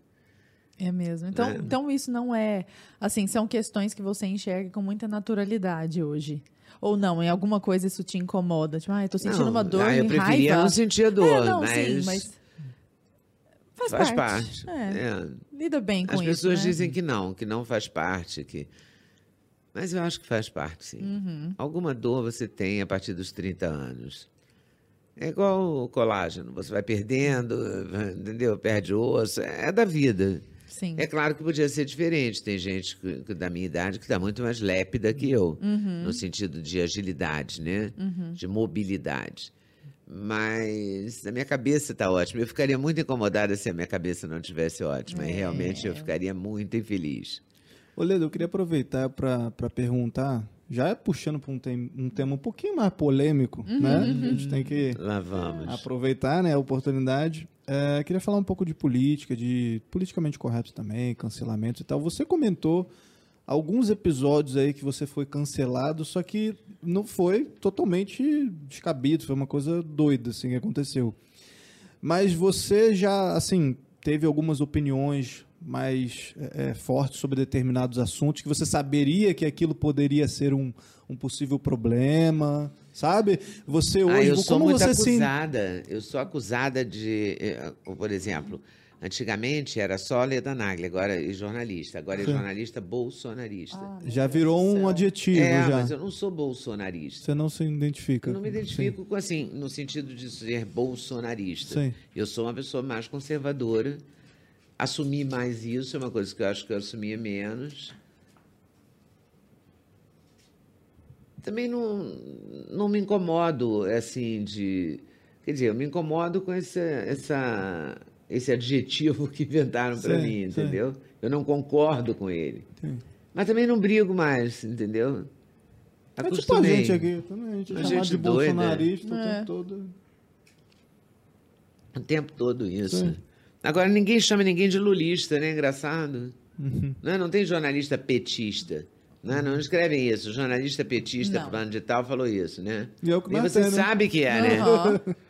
É mesmo. Então, Né? então isso não é. Assim, são questões que você enxerga com muita naturalidade hoje. Ou não, em alguma coisa isso te incomoda? Tipo, ah, eu tô sentindo Não, uma dor ah, eu preferia raiva. não sentir dor, é, não, mas, sim, mas faz, faz parte. parte. É, É. Lida bem com As isso, pessoas né? dizem que não, que não faz parte, que mas eu acho que faz parte, sim. Uhum. Alguma dor você tem a partir dos 30 anos. É igual o colágeno, você vai perdendo, entendeu? Perde osso, é da vida. Sim. É claro que podia ser diferente. Tem gente que- que da minha idade que está muito mais lépida que eu, Uhum. no sentido de agilidade, né? De mobilidade. Mas a minha cabeça está ótima. Eu ficaria muito incomodada se a minha cabeça não estivesse ótima. E É. realmente eu ficaria muito infeliz. Ô, Ledo, eu queria aproveitar para perguntar, já puxando para um, tem- um tema um pouquinho mais polêmico, Uhum, né? A gente tem que Lá vamos. aproveitar né, a oportunidade. É, queria falar um pouco de política, de politicamente correto também, cancelamento e tal. Você comentou alguns episódios aí que você foi cancelado, só que não foi totalmente descabido, foi uma coisa doida assim que aconteceu. Mas você já, assim, teve algumas opiniões mais é, é, fortes sobre determinados assuntos que você saberia que aquilo poderia ser um, um possível problema, sabe? Você hoje, ah, eu sou como muito você se acusada. Eu sou acusada de, eh, por exemplo, Antigamente era só Leda Nagli, agora é jornalista. Agora é Sim. jornalista bolsonarista. Ah, Já virou um adjetivo, é, já. mas eu não sou bolsonarista. Você não se identifica. Eu não me identifico com assim, no sentido de ser bolsonarista. Sim. Eu sou uma pessoa mais conservadora. Assumir mais isso é uma coisa que eu acho que eu assumia menos. Também não, não me incomodo, assim, de. Quer dizer, eu me incomodo com esse, essa, esse adjetivo que inventaram para Sim, mim, sim. entendeu? Eu não concordo com ele. Sim. Mas também não brigo mais, entendeu? É tipo a Acostumei. gente aqui. Também, a gente é A gente de doida. bolsonarista o É. tempo todo. O tempo todo isso. Sim. Agora, ninguém chama ninguém de lulista, né? Engraçado. Uhum. Não, é? não tem jornalista petista. Não, é? não escrevem isso. Jornalista petista, Não. fulano de tal, falou isso, né? E é o que E você né? sabe que é, né?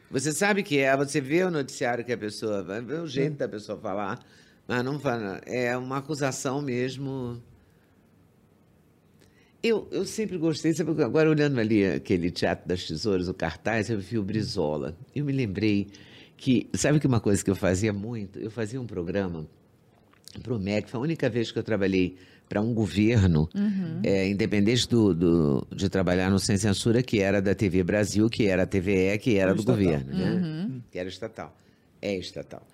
Você sabe que é. Você vê o noticiário que a pessoa... vai ver o jeito da pessoa falar. Mas não fala... É uma acusação mesmo... Eu, eu sempre gostei, sabe, agora olhando ali aquele Teatro das Tesouras, o cartaz, eu vi o Brizola. Eu me lembrei que, sabe que uma coisa que eu fazia muito? Eu fazia um programa para o MEC, foi a única vez que eu trabalhei para um governo, é, independente do, do- de trabalhar no Sem Censura, que era da TV Brasil, que era a TVE, que era do Estatal. governo, né? Que era estatal. É estatal.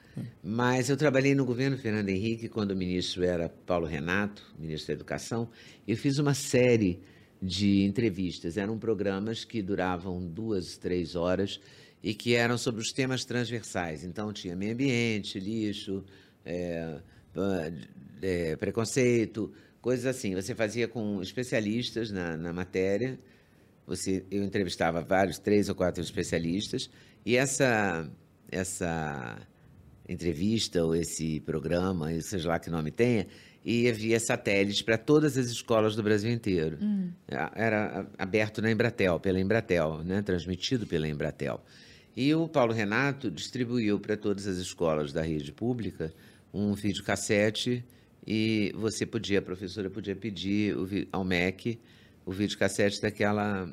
Mas eu trabalhei no governo Fernando Henrique, quando o ministro era Paulo Renato, ministro da Educação. Eu fiz uma série de entrevistas. Eram programas que duravam duas, três horas e que eram sobre os temas transversais. Então, tinha meio ambiente, lixo, é, é, preconceito, coisas assim. Você fazia com especialistas na, na matéria. Você, eu entrevistava vários, três ou quatro especialistas, e essa, essa entrevista ou esse programa, e seja lá que nome tenha, ia via satélite para todas as escolas do Brasil inteiro. A- Era aberto na Embratel, pela Embratel, né? transmitido pela Embratel. E o Paulo Renato distribuiu para todas as escolas da rede pública um videocassete e você podia, a professora podia pedir ao MEC o videocassete daquela,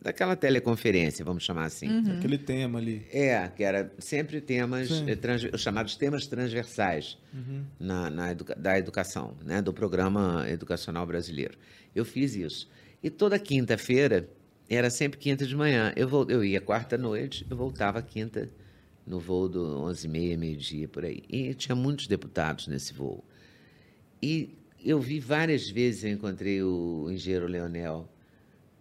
daquela teleconferência, vamos chamar assim. Aquele tema ali. É, que era sempre temas, eh, trans- os chamados temas transversais na, na educa- da educação, né, do programa educacional brasileiro. Eu fiz isso. E toda quinta-feira, era sempre quinta de manhã. Eu, vol- eu ia quarta-noite, eu voltava quinta no voo do 11h30, meio-dia, por aí. E tinha muitos deputados nesse voo. E eu vi várias vezes, eu encontrei o engenheiro Leonel,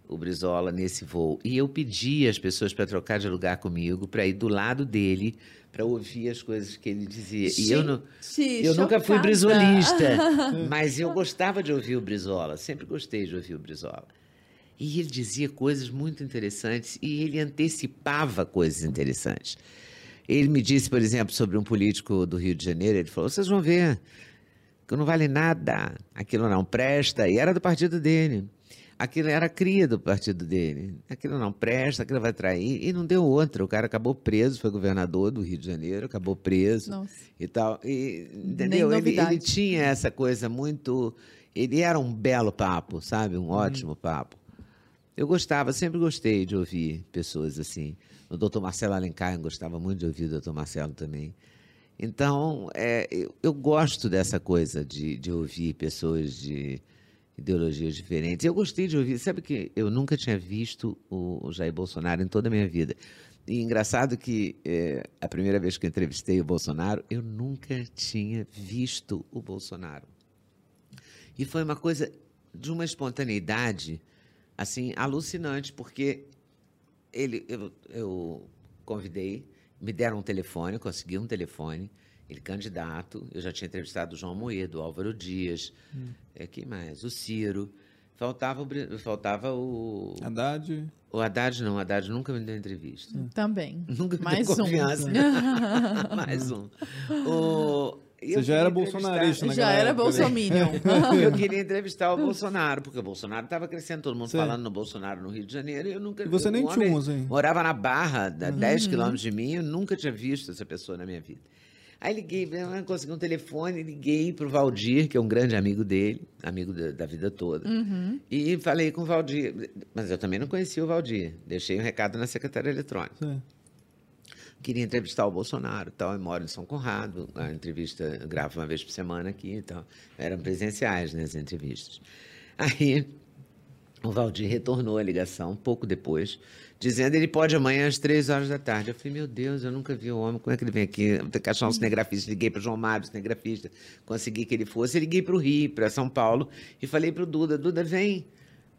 o Brizola, nesse voo. E eu pedi às pessoas para trocar de lugar comigo, para ir do lado dele, para ouvir as coisas que ele dizia. E eu, não, Gente, eu nunca fui chocada. brisolista, mas eu gostava de ouvir o Brizola, sempre gostei de ouvir o Brizola. E ele dizia coisas muito interessantes e ele antecipava coisas interessantes. Ele me disse, por exemplo, sobre um político do Rio de Janeiro, ele falou: vocês vão ver que não vale nada, aquilo não presta, e era do partido dele. Aquilo era cria do partido dele. Aquilo não presta, aquilo vai trair. E não deu outra. O cara acabou preso, foi governador do Rio de Janeiro, acabou preso Nossa. e tal. E, entendeu? Ele, ele tinha essa coisa muito. Ele era um belo papo, sabe? Um ótimo papo. Eu gostava, sempre gostei de ouvir pessoas assim. O doutor Marcelo Alencar, eu gostava muito de ouvir o doutor Marcelo também. Então, é, eu, eu gosto dessa coisa de, de ouvir pessoas de ideologias diferentes. Eu gostei de ouvir, sabe que eu nunca tinha visto o, Jair Bolsonaro em toda a minha vida. E engraçado que é, a primeira vez que eu entrevistei o Bolsonaro, eu nunca tinha visto o Bolsonaro. E foi uma coisa de uma espontaneidade assim alucinante, porque ele eu, eu convidei, me deram um telefone, eu consegui um telefone, ele candidato, eu já tinha entrevistado o João Moedo, o Álvaro Dias, é, quem mais? O Ciro. Faltava o, faltava o, Haddad. o Haddad, não, o Haddad nunca me deu entrevista. Também. Nunca me Mais deu um. confiança. Mais um. O- Você eu já era bolsonarista Já naquela era né? bolsominion. eu queria entrevistar o Bolsonaro, porque o Bolsonaro estava crescendo, todo mundo Sim. falando no Bolsonaro no Rio de Janeiro, e eu nunca E você nem tinha um, assim? Morava na Barra, a 10 Uhum. quilômetros de mim, eu nunca tinha visto essa pessoa na minha vida. Aí liguei, eu consegui um telefone, liguei para o Valdir, que é um grande amigo dele, amigo da, da vida toda. Uhum. E falei com o Valdir, mas eu também não conhecia o Valdir. Deixei um recado na secretária eletrônica. Sim. Queria entrevistar o Bolsonaro, tal, eu moro em São Conrado, a entrevista gravo uma vez por semana aqui, então eram presenciais né, as entrevistas. Aí o Valdir retornou a ligação pouco depois, dizendo ele pode amanhã às três horas da tarde. Eu falei, meu Deus, eu nunca vi o homem, como é que ele vem aqui? Ter que achar um cinegrafista. Liguei para o João Mário, cinegrafista, consegui que ele fosse. liguei para o Rio, para São Paulo, e falei para o Duda, Duda, vem,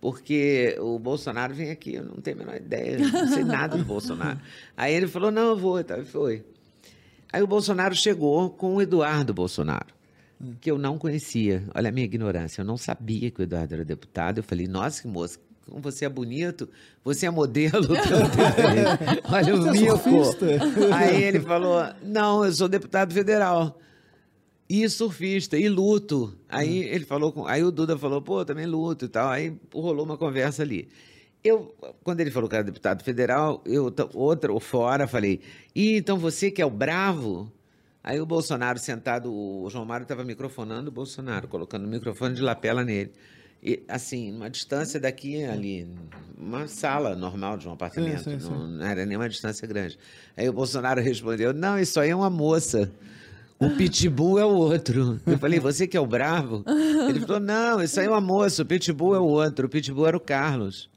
porque o Bolsonaro vem aqui, eu não tenho a menor ideia, não sei nada do Bolsonaro. Aí ele falou, não, eu vou, então, foi. Aí o Bolsonaro chegou com o Eduardo Bolsonaro que eu não conhecia. Olha a minha ignorância. Eu não sabia que o Eduardo era deputado. Eu falei, nossa, que moça, como você é bonito, você é modelo. Olha o é mico. Aí ele falou, não, eu sou deputado federal. E surfista, e luto. Aí ele falou, com, aí o Duda falou, pô, também luto e tal. Aí rolou uma conversa ali. Eu, quando ele falou que era deputado federal, eu, outra, ou fora, falei, e então você que é o bravo? Aí o Bolsonaro sentado, o João Mário estava microfonando o Bolsonaro, colocando o microfone de lapela nele. E, assim, uma distância daqui ali, uma sala normal de um apartamento, sim, sim. não, não era nenhuma distância grande. Aí o Bolsonaro respondeu: Não, isso aí é uma moça. O pitbull é o outro. Eu falei, você que é o bravo? Ele falou, não, isso aí é uma moça, o pitbull é o outro. O pitbull era o Carlos.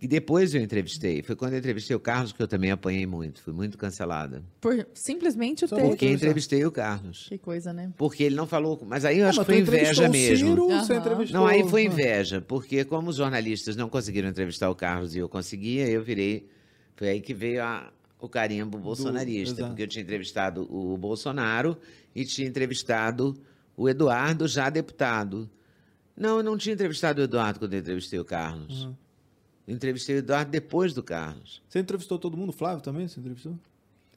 E depois eu entrevistei. Foi quando eu entrevistei o Carlos que eu também apanhei muito. Fui muito cancelada. Por simplesmente o texto. Porque entrevistei o Carlos. Que coisa, né? Porque ele não falou. Mas aí eu acho que foi inveja o mesmo. Ciro, você Aham. entrevistou- Não, aí foi inveja, porque como os jornalistas não conseguiram entrevistar o Carlos e eu conseguia, eu virei. Foi aí que veio a- o carimbo bolsonarista, exato. porque eu tinha entrevistado o Bolsonaro e tinha entrevistado o Eduardo, já deputado. Não, eu não tinha entrevistado o Eduardo quando eu entrevistei o Carlos. Uhum. Eu entrevistei o Eduardo depois do Carlos. Você entrevistou todo mundo? O Flávio também? Você entrevistou?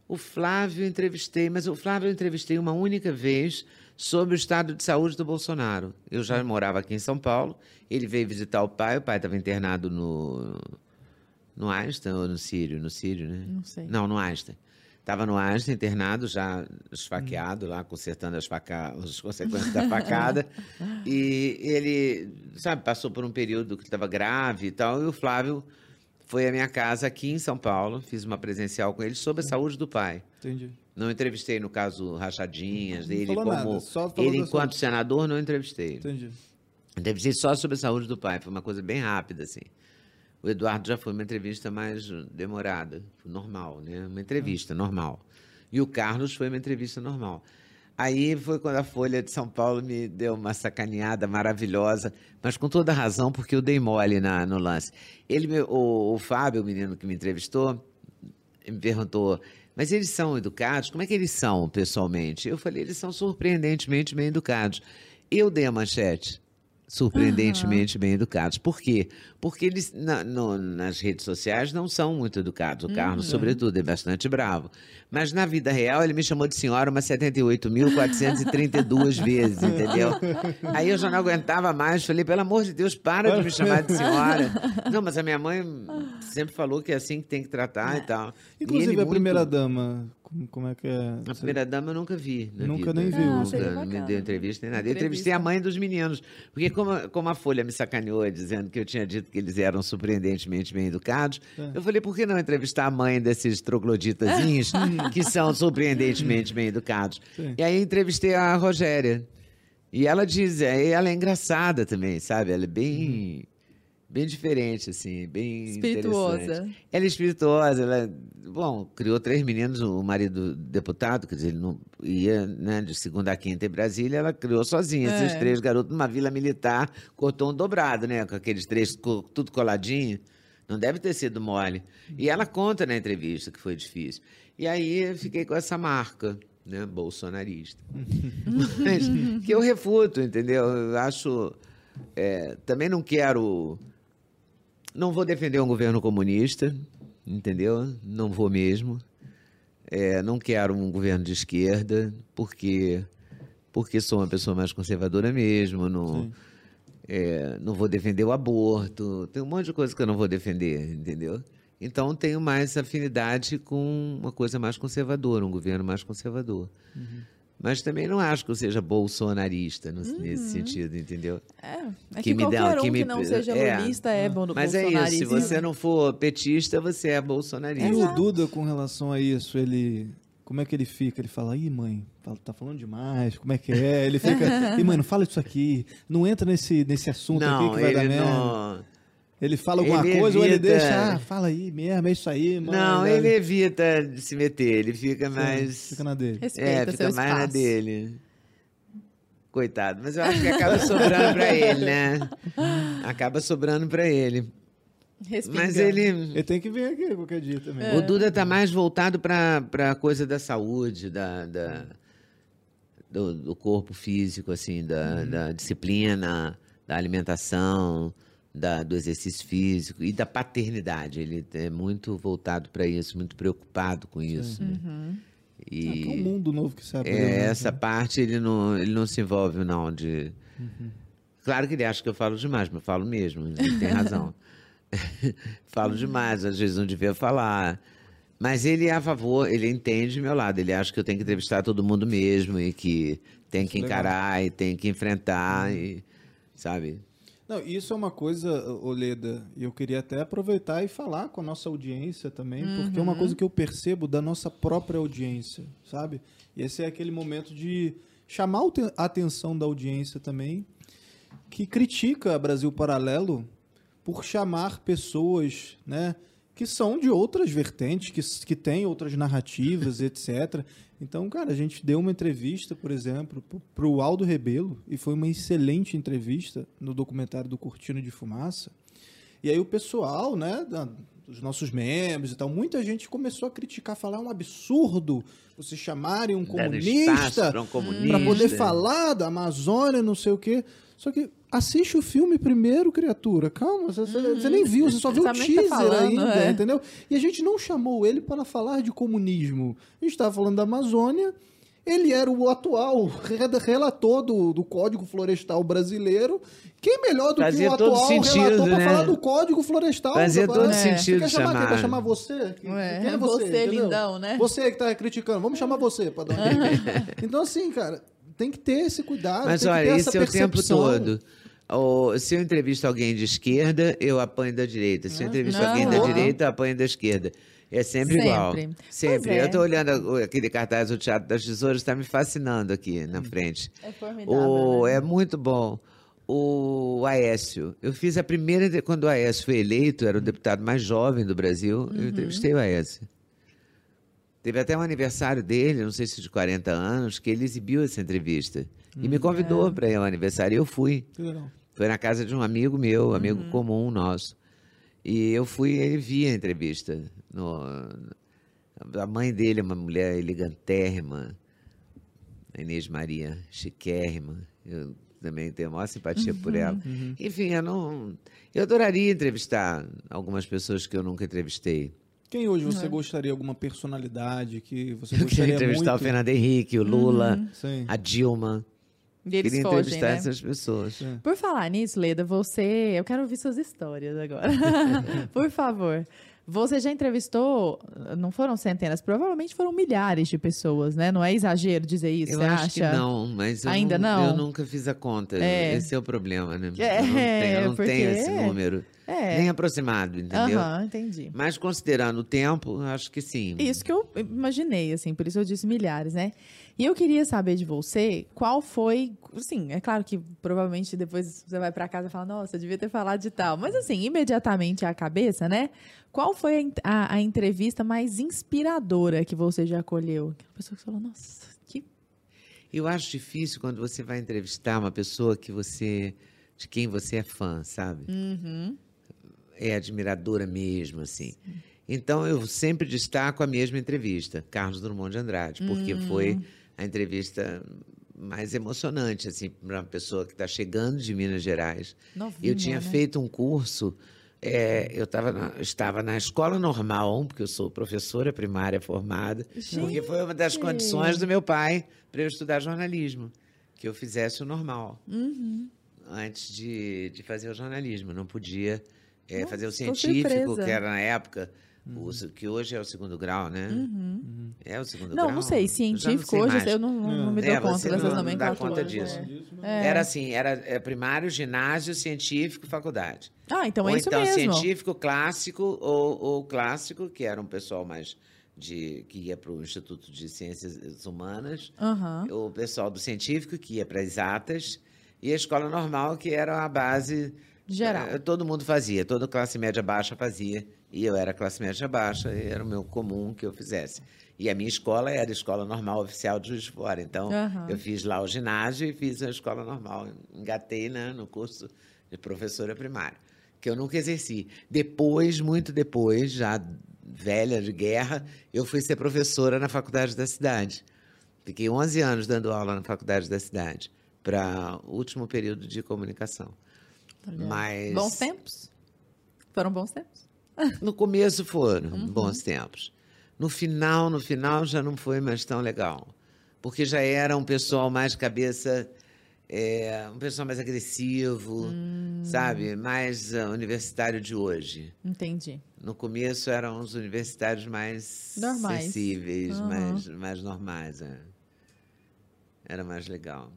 O Flávio eu entrevistei, mas o Flávio eu entrevistei uma única vez sobre o estado de saúde do Bolsonaro. Eu já morava aqui em São Paulo, ele veio visitar o pai, o pai estava internado no no Einstein ou no Sírio, no Sírio, né? Não sei. Não, no Einstein. Estava no Einstein, internado, já esfaqueado lá, consertando as, faca... as consequências da facada. e ele, sabe, passou por um período que estava grave e tal. E o Flávio foi à minha casa aqui em São Paulo, fiz uma presencial com ele sobre a saúde do pai. Entendi. Não entrevistei no caso Rachadinhas dele, como nada, ele enquanto senador não entrevistei. Entendi. Entrevistei só sobre a saúde do pai, foi uma coisa bem rápida, assim. O Eduardo já foi uma entrevista mais demorada, normal, né? Uma entrevista normal. E o Carlos foi uma entrevista normal. Aí foi quando a Folha de São Paulo me deu uma sacaneada maravilhosa, mas com toda razão, porque eu dei mole na, no lance. Ele, o, o Fábio, o menino que me entrevistou, me perguntou, mas eles são educados? Como é que eles são pessoalmente? Eu falei, eles são surpreendentemente bem educados. Eu dei a manchete. Surpreendentemente bem educados. Por quê? Porque eles na- no- nas redes sociais não são muito educados. O Carlos, sobretudo, é bastante bravo. Mas na vida real ele me chamou de senhora umas 78.432 vezes, entendeu? Aí eu já não aguentava mais. Falei, pelo amor de Deus, para de me chamar de senhora. Não, mas a minha mãe sempre falou que é assim que tem que tratar e tal. E Inclusive, ele a muito- primeira dama, como, como é que é? a primeira dama eu nunca vi. Nunca vida. nem viu. Ah, Nunca me deu entrevista nem nada. Eu Entrevista. entrevistei a mãe dos meninos. Porque, como, como a Folha me sacaneou dizendo que eu tinha dito que eles eram surpreendentemente bem educados, É. eu falei, por que não entrevistar a mãe desses trogloditazinhos que são surpreendentemente bem educados? Sim. E aí entrevistei a Rogéria. E ela diz, é, ela é engraçada também, sabe? Ela é bem. Bem diferente, assim, bem Espirituosa. Ela é espirituosa, ela, bom, criou três meninos, o marido deputado, quer dizer, ele não ia né, de segunda a quinta em Brasília, ela criou sozinha esses É. três garotos numa vila militar, cortou um dobrado, né, com aqueles três, tudo coladinho. Não deve ter sido mole. E ela conta na entrevista que foi difícil. E aí eu fiquei com essa marca, né, bolsonarista. Mas que eu refuto, entendeu? Eu acho. é, também não quero. Não vou defender um governo comunista, entendeu? Não vou mesmo. É, não quero um governo de esquerda, porque porque sou uma pessoa mais conservadora mesmo. Não, é, não vou defender o aborto. Tem um monte de coisa que eu não vou defender, entendeu? Então tenho mais afinidade com uma coisa mais conservadora, um governo mais conservador. Mas também não acho que eu seja bolsonarista no- nesse sentido, entendeu? É, é Que que, me dá- qualquer um que que, me- não seja é. lulista é, bom Mas é isso, se você não for petista, você é bolsonarista. E o Duda, com relação a isso, ele. Como é que ele fica? Ele fala, ih, mãe, tá- falando demais, como é que é? Ele fica, ih, mãe, não fala isso aqui, não entra nesse, nesse assunto Não, aqui que vai dar merda. não. Ele fala alguma Ele coisa ou ele evita- deixa, ah, fala aí mesmo, é isso aí, mano. Não, né? ele evita de se meter, ele fica mais. Fica na dele. Respeita É, fica seu mais na espaço. dele. Coitado, mas eu acho que acaba sobrando pra ele, né? Acaba sobrando pra ele. Respingando. Mas ele. Ele tem que vir aqui qualquer dia também. É. O Duda tá mais voltado pra pra coisa da saúde, da, da- do, do corpo físico, assim, da, da disciplina, da alimentação, da, do exercício físico e da paternidade. Ele é muito voltado para isso, muito preocupado com isso. né? Uhum. Ah, que é um E mundo novo que se abriu. é, né? essa parte ele não, ele não se envolve, não, de... Uhum. Claro que ele acha que eu falo demais, mas eu falo mesmo, ele tem razão. falo demais, às vezes não devia falar. Mas ele é a favor, ele entende meu lado, ele acha que eu tenho que entrevistar todo mundo mesmo e que tem que é legal. Uhum. encarar e tem que enfrentar, e, sabe? Não, isso é uma coisa, Oleda, e eu queria até aproveitar e falar com a nossa audiência também, porque é uma coisa que eu percebo da nossa própria audiência, sabe? E esse é aquele momento de chamar a atenção da audiência também, que critica a Brasil Paralelo por chamar pessoas, né, que são de outras vertentes, que, que têm outras narrativas, etc. Então, cara, a gente deu uma entrevista, por exemplo, para o Aldo Rebelo, e foi uma excelente entrevista no documentário do Cortina de Fumaça. E aí o pessoal, né, da- dos nossos membros e tal, muita gente começou a criticar, falar "É um absurdo vocês chamarem um comunista um comunista. para poder falar da Amazônia, não sei o quê. Só que assiste o filme primeiro, criatura. Calma, você, você- você nem viu, você só viu o que teaser tá falando, ainda, é. entendeu? E a gente não chamou ele para falar de comunismo. A gente estava falando da Amazônia. Ele era o atual re- relator do, do Código Florestal brasileiro. Quem melhor do Fazia que o todo atual sentido, relator para né? falar do Código Florestal? Fazia todo É. Você sentido quer chamar quem? Vai chamar você? Quem, Ué, quem é você? você, lindão, né? Você que tá criticando. Vamos chamar você para dar um Então, assim, cara, tem que ter esse cuidado. Mas tem que ter olha, essa isso é o tempo todo. Ou, se eu entrevisto alguém de esquerda, eu apanho da direita. Se eu entrevisto Não. alguém da Aham. direita, eu apanho da esquerda. É sempre, Sempre. igual. Sempre. é. Eu estou olhando aquele cartaz do Teatro das Tesouras, está me fascinando aqui na frente. É formidável, O, né? É muito bom. O Aécio. Eu fiz a primeira. Quando o Aécio foi eleito, era o deputado mais jovem do Brasil, Uhum. eu entrevistei o Aécio. Teve até um aniversário dele, não sei se de 40 anos, que ele exibiu essa entrevista. E Hum. me É. convidou para ir ao aniversário e eu fui. Legal. Foi na casa de um amigo meu, amigo Uhum. comum nosso. E eu fui, ele via a entrevista. No, a mãe dele é uma mulher elegantérrima, a Inês Maria, chiquérrima. Eu também tenho a maior simpatia Uhum. por ela. Enfim, eu não. Eu adoraria entrevistar algumas pessoas que eu nunca entrevistei. Quem hoje você gostaria, alguma personalidade que você Eu queria gostaria entrevistar muito? o Fernando Henrique, o Lula, Sim. a Dilma. E eles queria fogem, entrevistar né? essas pessoas. Por falar nisso, Leda, você. Eu quero ouvir suas histórias agora. Por favor. Você já entrevistou, não foram centenas, provavelmente foram milhares de pessoas, né? Não é exagero dizer isso, Eu você acho acha? que não, mas eu Ainda não, não? eu nunca fiz a conta. É. Esse é o problema, né? É, eu não tenho, eu não porque- tenho esse número. É. Nem aproximado, entendeu? Aham, entendi. Mas considerando o tempo, acho que sim. Isso que eu imaginei, assim, por isso eu disse milhares, né? E eu queria saber de você qual foi. Assim, é claro que provavelmente depois você vai pra casa e fala, nossa, eu devia ter falado de tal. Mas, assim, imediatamente à cabeça, né? Qual foi a a, a entrevista mais inspiradora que você já colheu? Aquela pessoa que falou, nossa, que. Eu acho difícil quando você vai entrevistar uma pessoa que você. de quem você é fã, sabe? Uhum. É admiradora mesmo, assim. Então eu sempre destaco a mesma entrevista, Carlos Drummond de Andrade, porque Hum. foi a entrevista mais emocionante, assim, para uma pessoa que está chegando de Minas Gerais. Novinha, Eu tinha né? feito um curso, é, eu na- estava na escola normal, porque eu sou professora primária formada, porque foi uma das condições do meu pai para eu estudar jornalismo, que eu fizesse o normal, Uhum. antes de, de fazer o jornalismo. Não podia é, Nossa, fazer o científico, que era na época, o se- que hoje é o segundo grau, né? Uhum. É o segundo Não, grau? não sei. Eu já não Científico sei hoje, mais. eu não, não me É, dou conta você dessas não dá nomenclaturas. conta disso. É. Era assim, era é, primário, ginásio, científico, faculdade. Ah, então ou é isso então mesmo. científico, clássico, ou, ou clássico, que era um pessoal mais de que ia para o Instituto de Ciências Humanas, Aham. o pessoal do científico, que ia para exatas, e a escola normal, que era a base. Geral. eh, todo mundo fazia, toda classe média baixa fazia, e eu era classe média baixa, era o meu comum que eu fizesse. E a minha escola era a escola normal oficial de Juiz de Fora. Então, Aham. eu fiz lá o ginásio e fiz a escola normal. Engatei né, no curso de professora primária, que eu nunca exerci. Depois, muito depois, já velha de guerra, eu fui ser professora na faculdade da cidade. Fiquei 11 anos dando aula na faculdade da cidade, para o último período de comunicação. Olha. Mas Bons tempos? Foram bons tempos? No começo foram Uhum. bons tempos. No final, no final já não foi mais tão legal, porque já era um pessoal mais cabeça, é, um pessoal mais agressivo, Hum. sabe, mais ah, universitário de hoje. Entendi. No começo eram os universitários mais Normais. sensíveis, Aham. mais, mais normais. é. Era mais legal.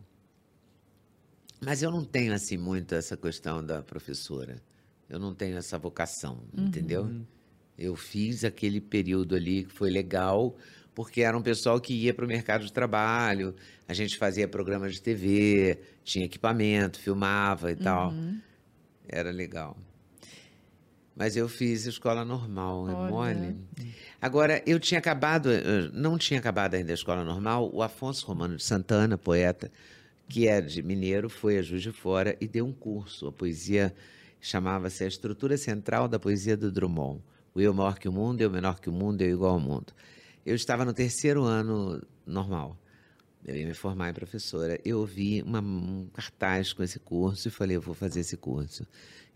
Mas eu não tenho assim muito essa questão da professora. Eu não tenho essa vocação, Uhum. entendeu? Eu fiz aquele período ali que foi legal, porque era um pessoal que ia para o mercado de trabalho, a gente fazia programas de TV, tinha equipamento, filmava e tal. Uhum. Era legal. Mas eu fiz escola normal, é Olha. mole. Agora, eu tinha acabado, eh, não tinha acabado ainda a escola normal, o Afonso Romano de Santana, poeta, que é de Mineiro, foi a Juiz de Fora e deu um curso. A poesia chamava-se A Estrutura Central da Poesia do Drummond. O eu maior que o mundo, eu menor que o mundo, eu igual ao mundo. Eu estava no terceiro ano normal. Eu ia me formar em professora. Eu ouvi uma- um cartaz com esse curso e falei, eu vou fazer esse curso.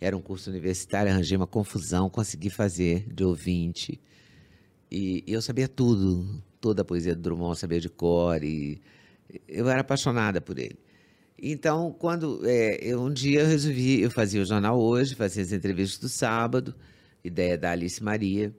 Era um curso universitário, arranjei uma confusão, consegui fazer de ouvinte. E eu sabia tudo, toda a poesia do Drummond, sabia de cor, e eu era apaixonada por ele. Então, quando é, eu, um dia eu resolvi, eu fazia o jornal hoje, fazia as entrevistas do sábado, ideia da Alice Maria,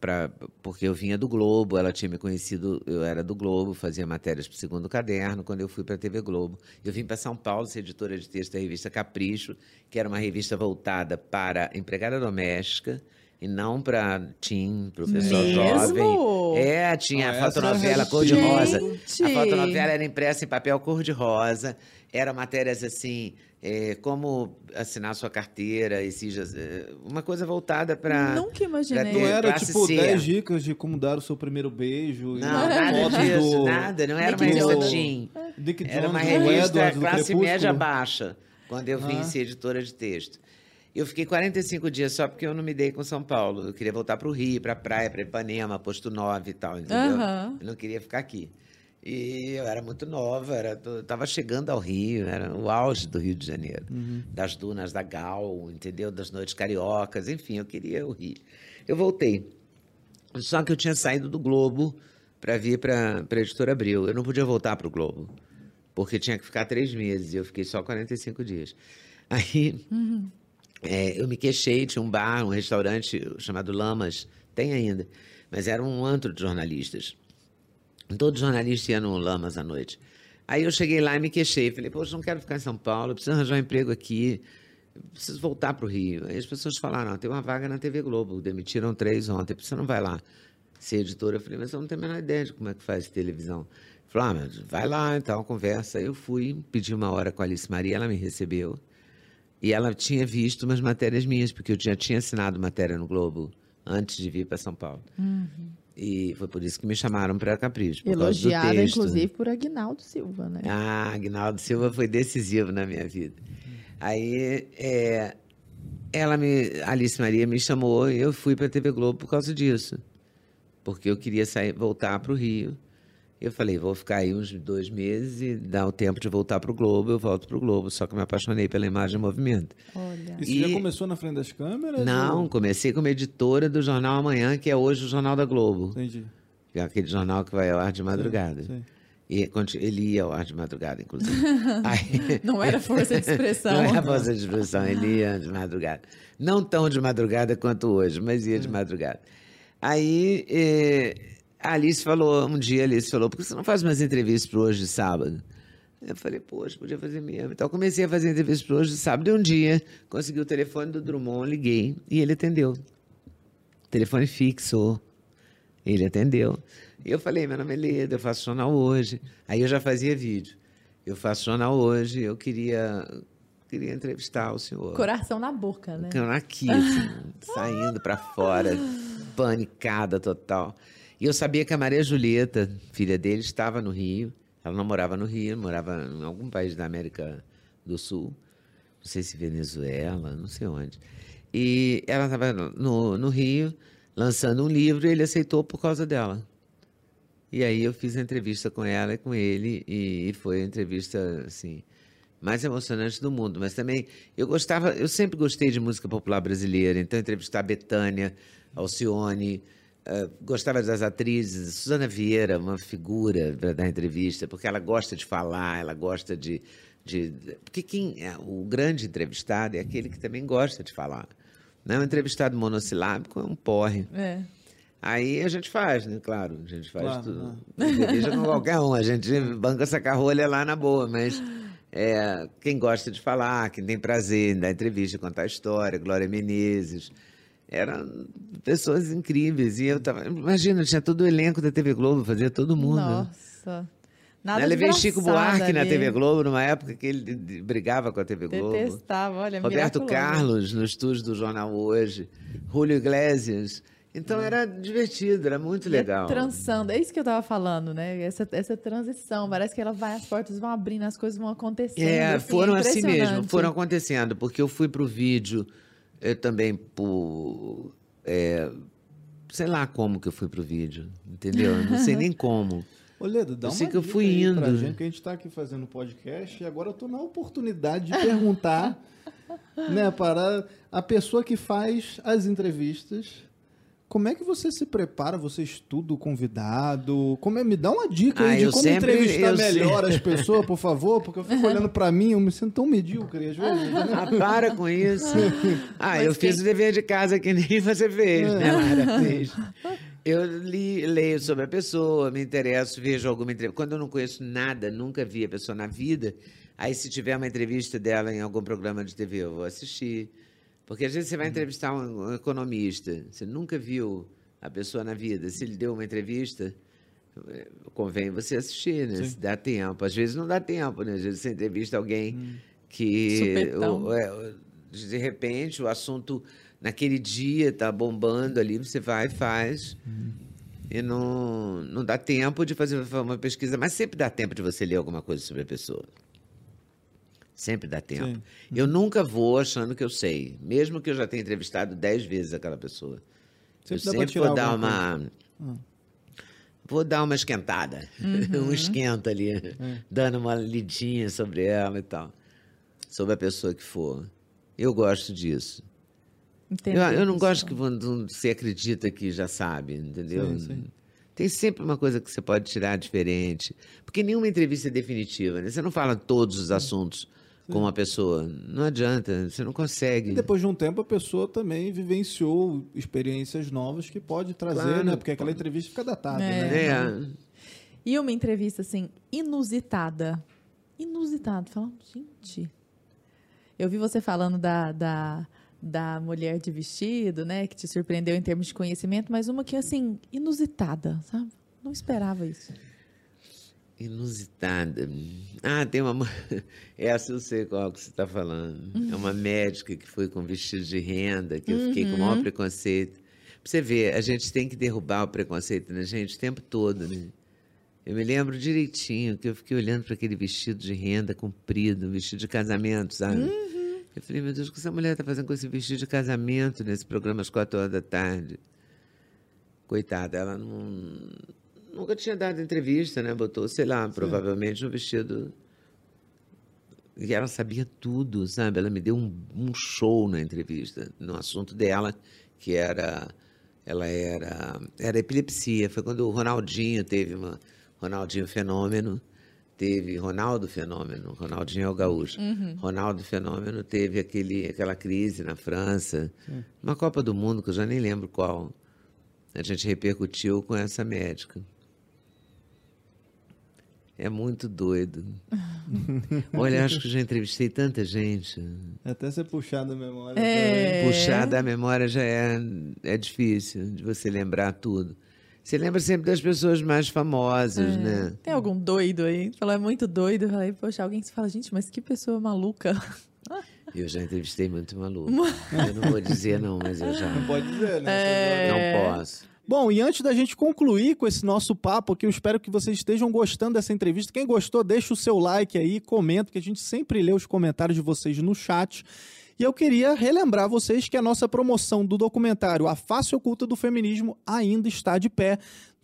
pra, porque eu vinha do Globo, ela tinha me conhecido, eu era do Globo, fazia matérias para o segundo caderno, quando eu fui para a TV Globo. Eu vim para São Paulo ser editora de texto da revista Capricho, que era uma revista voltada para empregada doméstica e não teen, para o pessoal Mesmo? jovem. É, tinha Ah, a essa fotonovela é cor-de-rosa. A fotonovela era impressa em papel cor-de-rosa. Eram matérias assim, é, como assinar sua carteira, esses, é, uma coisa voltada para. Nunca imaginei. pra Não ter- era tipo C. 10 dicas de como dar o seu primeiro beijo. Não, nada disso, do nada. Não era uma Nick revista Jonas. teen. Dick Era uma revista classe média baixa, quando eu vim Ah. ser editora de texto. Eu fiquei 45 dias só porque eu não me dei com São Paulo. Eu queria voltar para o Rio, para a praia, para Ipanema, posto 9 e tal, entendeu? Aham. Eu não queria ficar aqui. E eu era muito nova, era, tô- tava chegando ao Rio, era o auge do Rio de Janeiro. Das dunas da Gal, entendeu? Das noites cariocas, enfim, eu queria o Rio. Eu voltei. Só que eu tinha saído do Globo para vir para a editora Abril. Eu não podia voltar para o Globo, porque tinha que ficar três meses e eu fiquei só 45 dias. Aí é, eu me queixei, tinha um bar, um restaurante chamado Lamas, tem ainda, mas era um antro de jornalistas. Todo jornalista ia no Lamas à noite. Aí eu cheguei lá e me queixei. Falei, poxa, não quero ficar em São Paulo, preciso arranjar um emprego aqui, preciso voltar para o Rio. Aí as pessoas falaram, "Ah, tem uma vaga na TV Globo, demitiram três ontem, você não vai lá ser editora? Eu falei, mas eu não tenho a menor ideia de como é que faz televisão. Falei, ah, mas vai lá, então, conversa. Aí eu fui, pedi uma hora com a Alice Maria, ela me recebeu. E ela tinha visto umas matérias minhas, porque eu já tinha assinado matéria no Globo antes de vir para São Paulo. E foi por isso que me chamaram para Capricho. Elogiada, texto. inclusive, por Aguinaldo Silva, né? Ah, Agnaldo Silva foi decisivo na minha vida. Aí, é, ela me, Alice Maria me chamou e eu fui para a TV Globo por causa disso. Porque eu queria sair, voltar para o Rio. Eu falei, vou ficar aí uns dois meses e dá o tempo de voltar para o Globo, eu volto para o Globo. Só que eu me apaixonei pela imagem em movimento. Olha. E você E- já começou na frente das câmeras? Não, ou- comecei como editora do Jornal Amanhã, que é hoje o Jornal da Globo. Entendi. Que é aquele jornal que vai ao ar de madrugada. Sei. E conti- ele ia ao ar de madrugada, inclusive. Aí- Não era força de expressão. Não é a força de expressão, ele ia de madrugada. Não tão de madrugada quanto hoje, mas ia de madrugada. Aí, eh, A Alice falou, um dia a Alice falou, por que você não faz umas entrevistas para hoje de sábado? Eu falei, poxa, podia fazer mesmo. Então eu comecei a fazer entrevistas para hoje de sábado e um dia consegui o telefone do Drummond, liguei e ele atendeu. Telefone fixo. Ele atendeu. E eu falei, meu nome é Leda, eu faço jornal hoje. Aí eu já fazia vídeo. Eu faço jornal hoje, eu queria queria entrevistar o senhor. Coração na boca, né? Aqui, assim, saindo para fora, panicada total. E eu sabia que a Maria Julieta, filha dele, estava no Rio. Ela não morava no Rio, morava em algum país da América do Sul. Não sei se Venezuela, não sei onde. E ela estava no, no Rio, lançando um livro, e ele aceitou por causa dela. E aí eu fiz a entrevista com ela e com ele, e, e foi a entrevista, assim, mais emocionante do mundo. Mas também eu gostava, eu sempre gostei de música popular brasileira, então entrevistar Betânia, Alcione, uh, gostava das atrizes, Suzana Vieira, uma figura para dar entrevista, porque ela gosta de falar, ela gosta de, de porque quem é o grande entrevistado é aquele que também gosta de falar. Não é um entrevistado monossilábico, é um porre. É. Aí a gente faz, né? Claro, a gente faz Claro, tudo. né? Entrevista com qualquer um, a gente banca essa carrolha lá na boa, mas é, quem gosta de falar, quem tem prazer em dar entrevista, contar história, Glória Menezes, eram pessoas incríveis. E eu tava, imagina, tinha todo o elenco da TV Globo, fazia todo mundo. né? Nossa. Nada Eu levei de Chico Buarque na ali. TV Globo, numa época que ele brigava com a TV Globo. Detestava, olha, Roberto miraculoso. Carlos, no estúdio do Jornal Hoje. Julio Iglesias. Então era divertido, era muito E é legal. Transando, é isso que eu tava falando, né? Essa, essa transição, parece que ela vai, as portas vão abrindo, as coisas vão acontecendo. É, assim, foram assim mesmo, foram acontecendo, porque eu fui pro vídeo, eu também por. é, sei lá como que eu fui pro vídeo, entendeu? Eu não sei nem como. Ô, Leda, dá Eu uma sei que eu fui aí pra indo. gente, que a gente tá aqui fazendo podcast e agora eu tô na oportunidade de perguntar, né, para a pessoa que faz as entrevistas, como é que você se prepara? Você estuda o convidado? Como é? Me dá uma dica Ah, aí de eu como sempre- entrevistar melhor as pessoas, por favor, porque eu fico olhando pra mim, eu me sinto tão medíocre às vezes. né? Ah, para com isso. Ah, Mas eu quem- fiz o dever de casa que nem você fez, né, Lara? Fez. Eu li, leio sobre a pessoa, me interesso, vejo alguma entrevista. Quando eu não conheço nada, nunca vi a pessoa na vida, aí se tiver uma entrevista dela em algum programa de TV, eu vou assistir. Porque às vezes você vai entrevistar um, economista, você nunca viu a pessoa na vida. Se ele deu uma entrevista, eh, convém você assistir, né? Se dá tempo. Às vezes não dá tempo, né? Às vezes você entrevista alguém que Supetão. o- é, de repente o assunto naquele dia tá bombando ali, você vai e faz. E não, não dá tempo de fazer uma pesquisa, mas sempre dá tempo de você ler alguma coisa sobre a pessoa. Sempre dá tempo. Sim. Eu nunca vou achando que eu sei, mesmo que eu já tenha entrevistado dez vezes aquela pessoa. Sempre eu sempre vou dar uma. Vou dar uma esquentada. um esquenta ali. Dando uma lidinha sobre ela e tal. Sobre a pessoa que for. Eu gosto disso. Eu, eu não gosto que você acredita que já sabe, entendeu? Sim, sim. Tem sempre uma coisa que você pode tirar diferente. Porque nenhuma entrevista é definitiva, né? Você não fala todos os assuntos com uma pessoa. Não adianta, você não consegue. E depois de um tempo a pessoa também vivenciou experiências novas que pode trazer, Claro. né? Porque aquela entrevista fica datada, É. né? É. E uma entrevista, assim, inusitada. Inusitada. Fala, gente. Eu vi você falando da, da, da mulher de vestido, né? Que te surpreendeu em termos de conhecimento, mas uma que, assim, inusitada, sabe? Não esperava isso. Inusitada. Ah, tem uma. Essa eu sei qual que você está falando. É uma médica que foi com vestido de renda, que eu fiquei com o maior preconceito. Pra você ver, a gente tem que derrubar o preconceito na gente o tempo todo, né? Eu me lembro direitinho que eu fiquei olhando para aquele vestido de renda comprido, um vestido de casamento, sabe? Eu falei, meu Deus, o que essa mulher está fazendo com esse vestido de casamento nesse programa às quatro horas da tarde? Coitada, ela não, nunca tinha dado entrevista, né? Botou, sei lá, provavelmente um vestido. E ela sabia tudo, sabe? Ela me deu um, um show na entrevista, no assunto dela, que era. Ela era. Era epilepsia. Foi quando o Ronaldinho teve uma. Ronaldinho Fenômeno. Teve Ronaldo Fenômeno, Ronaldinho é o gaúcho. Ronaldo Fenômeno teve aquele, aquela crise na França, uma Copa do Mundo que eu já nem lembro qual. a gente repercutiu com essa médica. É muito doido. Olha, acho que já entrevistei tanta gente. Até você puxar da memória. É. Puxar da memória já é, é difícil de você lembrar tudo. Você lembra sempre das pessoas mais famosas, né? Tem algum doido aí? Falou, é muito doido. Eu falei, poxa, alguém se fala, gente, mas que pessoa maluca. Eu já entrevistei muito maluco. Eu não vou dizer não, mas eu já Não pode dizer, né? É. não posso. Bom, e antes da gente concluir com esse nosso papo aqui, eu espero que vocês estejam gostando dessa entrevista. Quem gostou, deixa o seu like aí, comenta, porque a gente sempre lê os comentários de vocês no chat. E eu queria relembrar vocês que a nossa promoção do documentário A Face Oculta do Feminismo ainda está de pé.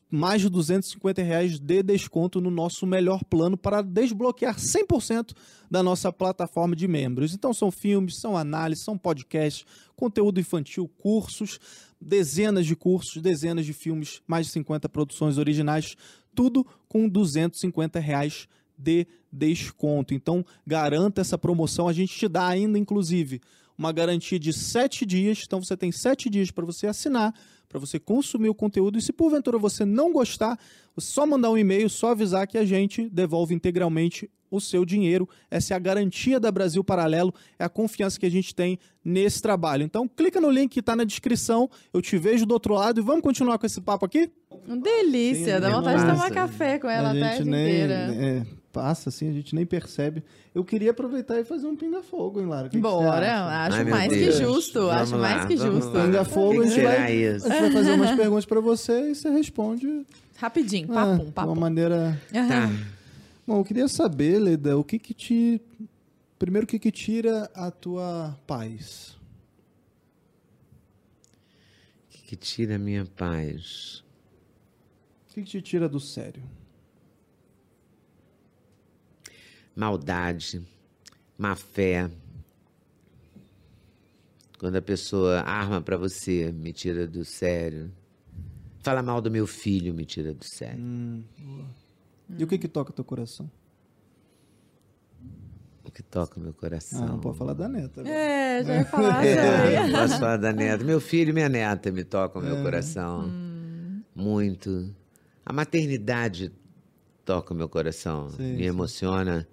Mais de 250 reais de desconto no nosso melhor plano para desbloquear 100% da nossa plataforma de membros. Então são filmes, são análises, são podcasts, conteúdo infantil, cursos, dezenas de cursos, dezenas de filmes, mais de 50 produções originais, tudo com 250 reais de desconto. Então, garanta essa promoção. A gente te dá ainda, inclusive, uma garantia de sete dias. Então, você tem sete dias para você assinar, para você consumir o conteúdo. E se porventura você não gostar, você só mandar um e-mail, só avisar que a gente devolve integralmente o seu dinheiro. Essa é a garantia da Brasil Paralelo, é a confiança que a gente tem nesse trabalho. Então, clica no link que está na descrição. Eu te vejo do outro lado e vamos continuar com esse papo aqui? Delícia, Sim, dá vontade de massa. tomar café com ela a a gente tarde nem inteira. é, passa assim, a gente nem percebe. Eu queria aproveitar e fazer um pinga-fogo, hein, Lara? Que que Bora, acha? acho Ai, mais Deus. que justo, Vamos acho lá, mais que justo. lá. Pinga O fogo, que a que gente vai, isso? a gente vai fazer umas perguntas pra você e você responde Rapidinho, ah, papum, de uma papum. maneira... Tá. Bom, eu queria saber, Leda, o que que te... Primeiro, o que que tira a tua paz? O que, que tira a minha paz? O que que te tira do sério? Maldade, má fé. Quando a pessoa arma pra você, me tira do sério. Fala mal do meu filho, me tira do sério. E o que que toca teu coração? O que toca o meu Ah, coração. não pode falar da neta. agora. É, já ia falar É, não posso falar da neta. Meu filho e minha neta me tocam o meu coração. Muito. A maternidade toca o meu coração. Sim, me sim. emociona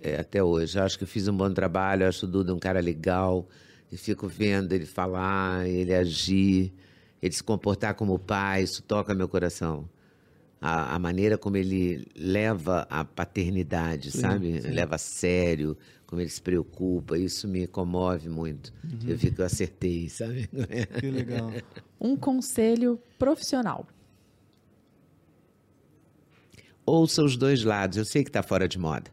é, até hoje. Eu acho que eu fiz um bom trabalho. Eu acho o Duda um cara legal. E fico vendo ele falar, ele agir, ele se comportar como pai. Isso toca meu coração. A, a maneira como ele leva a paternidade, sabe? Leva a sério, como ele se preocupa. Isso me comove muito. Eu vi que eu acertei, sabe? Que legal. Um conselho profissional. ouça os dois lados. Eu sei que está fora de moda,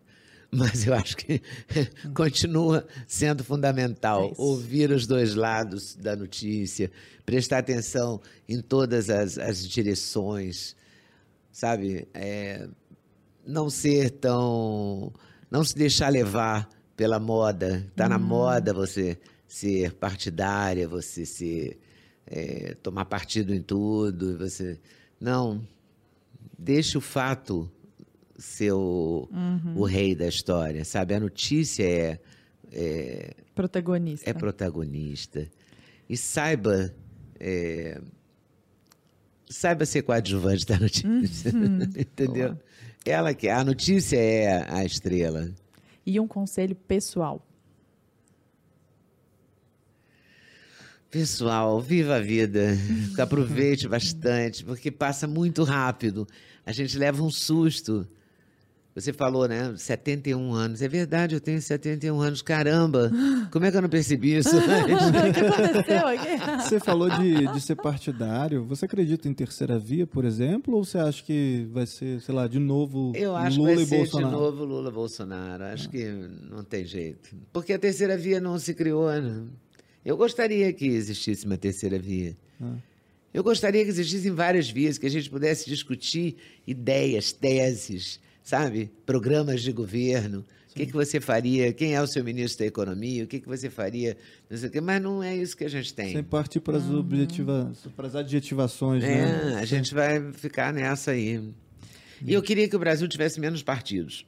mas eu acho que continua sendo fundamental É ouvir os dois lados da notícia, prestar atenção em todas as, as direções, sabe? É, não ser tão. não se deixar levar pela moda. Está na moda você ser partidária, você ser. é, tomar partido em tudo. Você. Não. Deixa o fato ser o, o rei da história, sabe? A notícia é, é, Protagonista. é protagonista. E saiba. é, saiba ser coadjuvante da notícia. Entendeu? Ela que. A notícia é a estrela. E um conselho pessoal. Pessoal, viva a vida. Aproveite bastante, porque passa muito rápido. A gente leva um susto. Você falou, né? 71 anos. É verdade, eu tenho 71 anos. Caramba! Como é que eu não percebi isso antes? O que aconteceu aqui? Você falou de, de ser partidário. Você acredita em terceira via, por exemplo? Ou você acha que vai ser, sei lá, de novo Eu acho Lula que vai e ser Bolsonaro? de novo Lula Bolsonaro. Acho que não tem jeito. Porque a terceira via não se criou, né? Eu gostaria que existisse uma terceira via. Ah. Eu gostaria que existissem várias vias, que a gente pudesse discutir ideias, teses, sabe? Programas de governo. O que, que você faria? Quem é o seu ministro da Economia? O que, que você faria? Não sei o quê. Mas não é isso que a gente tem. Sem partir para as, objetiva, para as adjetivações, É, né? a gente vai ficar nessa aí. E eu queria que o Brasil tivesse menos partidos.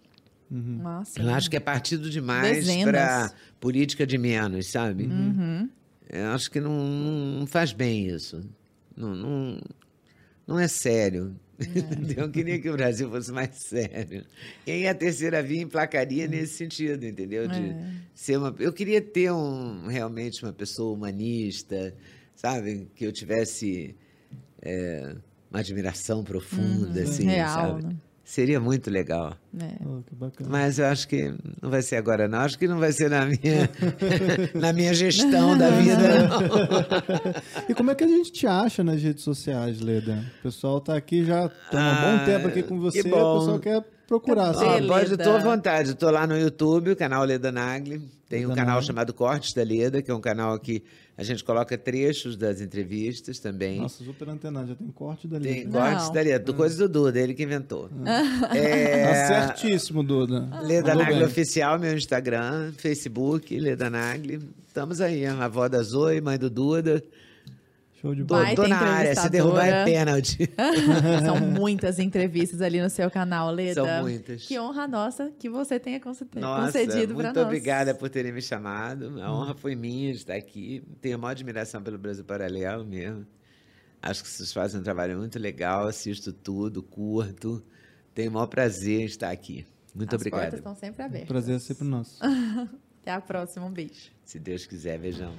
Nossa. Eu acho que é partido demais para política de menos, sabe? Uhum. Eu acho que não, não faz bem isso. Não, não, não é sério. Eu queria que o Brasil fosse mais sério. E aí a terceira via emplacaria nesse sentido, entendeu? De É. ser uma, eu queria ter um, realmente uma pessoa humanista, sabe? Que eu tivesse é, uma admiração profunda, assim, Real, sabe? né? Seria muito legal. É. Oh, que bacana. Mas eu acho que não vai ser agora, não. Acho que não vai ser na minha, na minha gestão da vida, não. E como é que a gente te acha nas redes sociais, Leda? O pessoal tá aqui já tem um bom Ah, tempo aqui com você, que o pessoal quer procurar. Cadê? sabe? Ó, pode, Leda. estou à vontade. Estou lá no YouTube, o canal Leda Nagli. Tem um Leda canal Nagli. chamado Cortes da Leda, que é um canal que a gente coloca trechos das entrevistas também. Nossa, super antenado, já tem corte dali. Tem Não. Cortes da Leda, do Coisa do Duda, ele que inventou. É, Tá certíssimo, Duda. Leda Mandou Nagli bem. Oficial, meu Instagram, Facebook, Leda Nagli. Estamos aí, a avó da Zoe, mãe do Duda. Show de bola. Tô na área, se derrubar é entrevistadora. pênalti. São muitas entrevistas ali no seu canal, Leda. São muitas. Que honra nossa que você tenha conce- Nossa, concedido para muito nós. obrigada por terem me chamado. A honra foi minha de estar aqui. Tenho a maior admiração pelo Brasil Paralelo mesmo. Acho que vocês fazem um trabalho muito legal. Assisto tudo, curto. Tenho o maior prazer em estar aqui. Muito As portas obrigado. estão sempre abertas. Prazer é sempre nosso. Até a próxima. Um beijo. Se Deus quiser, beijão.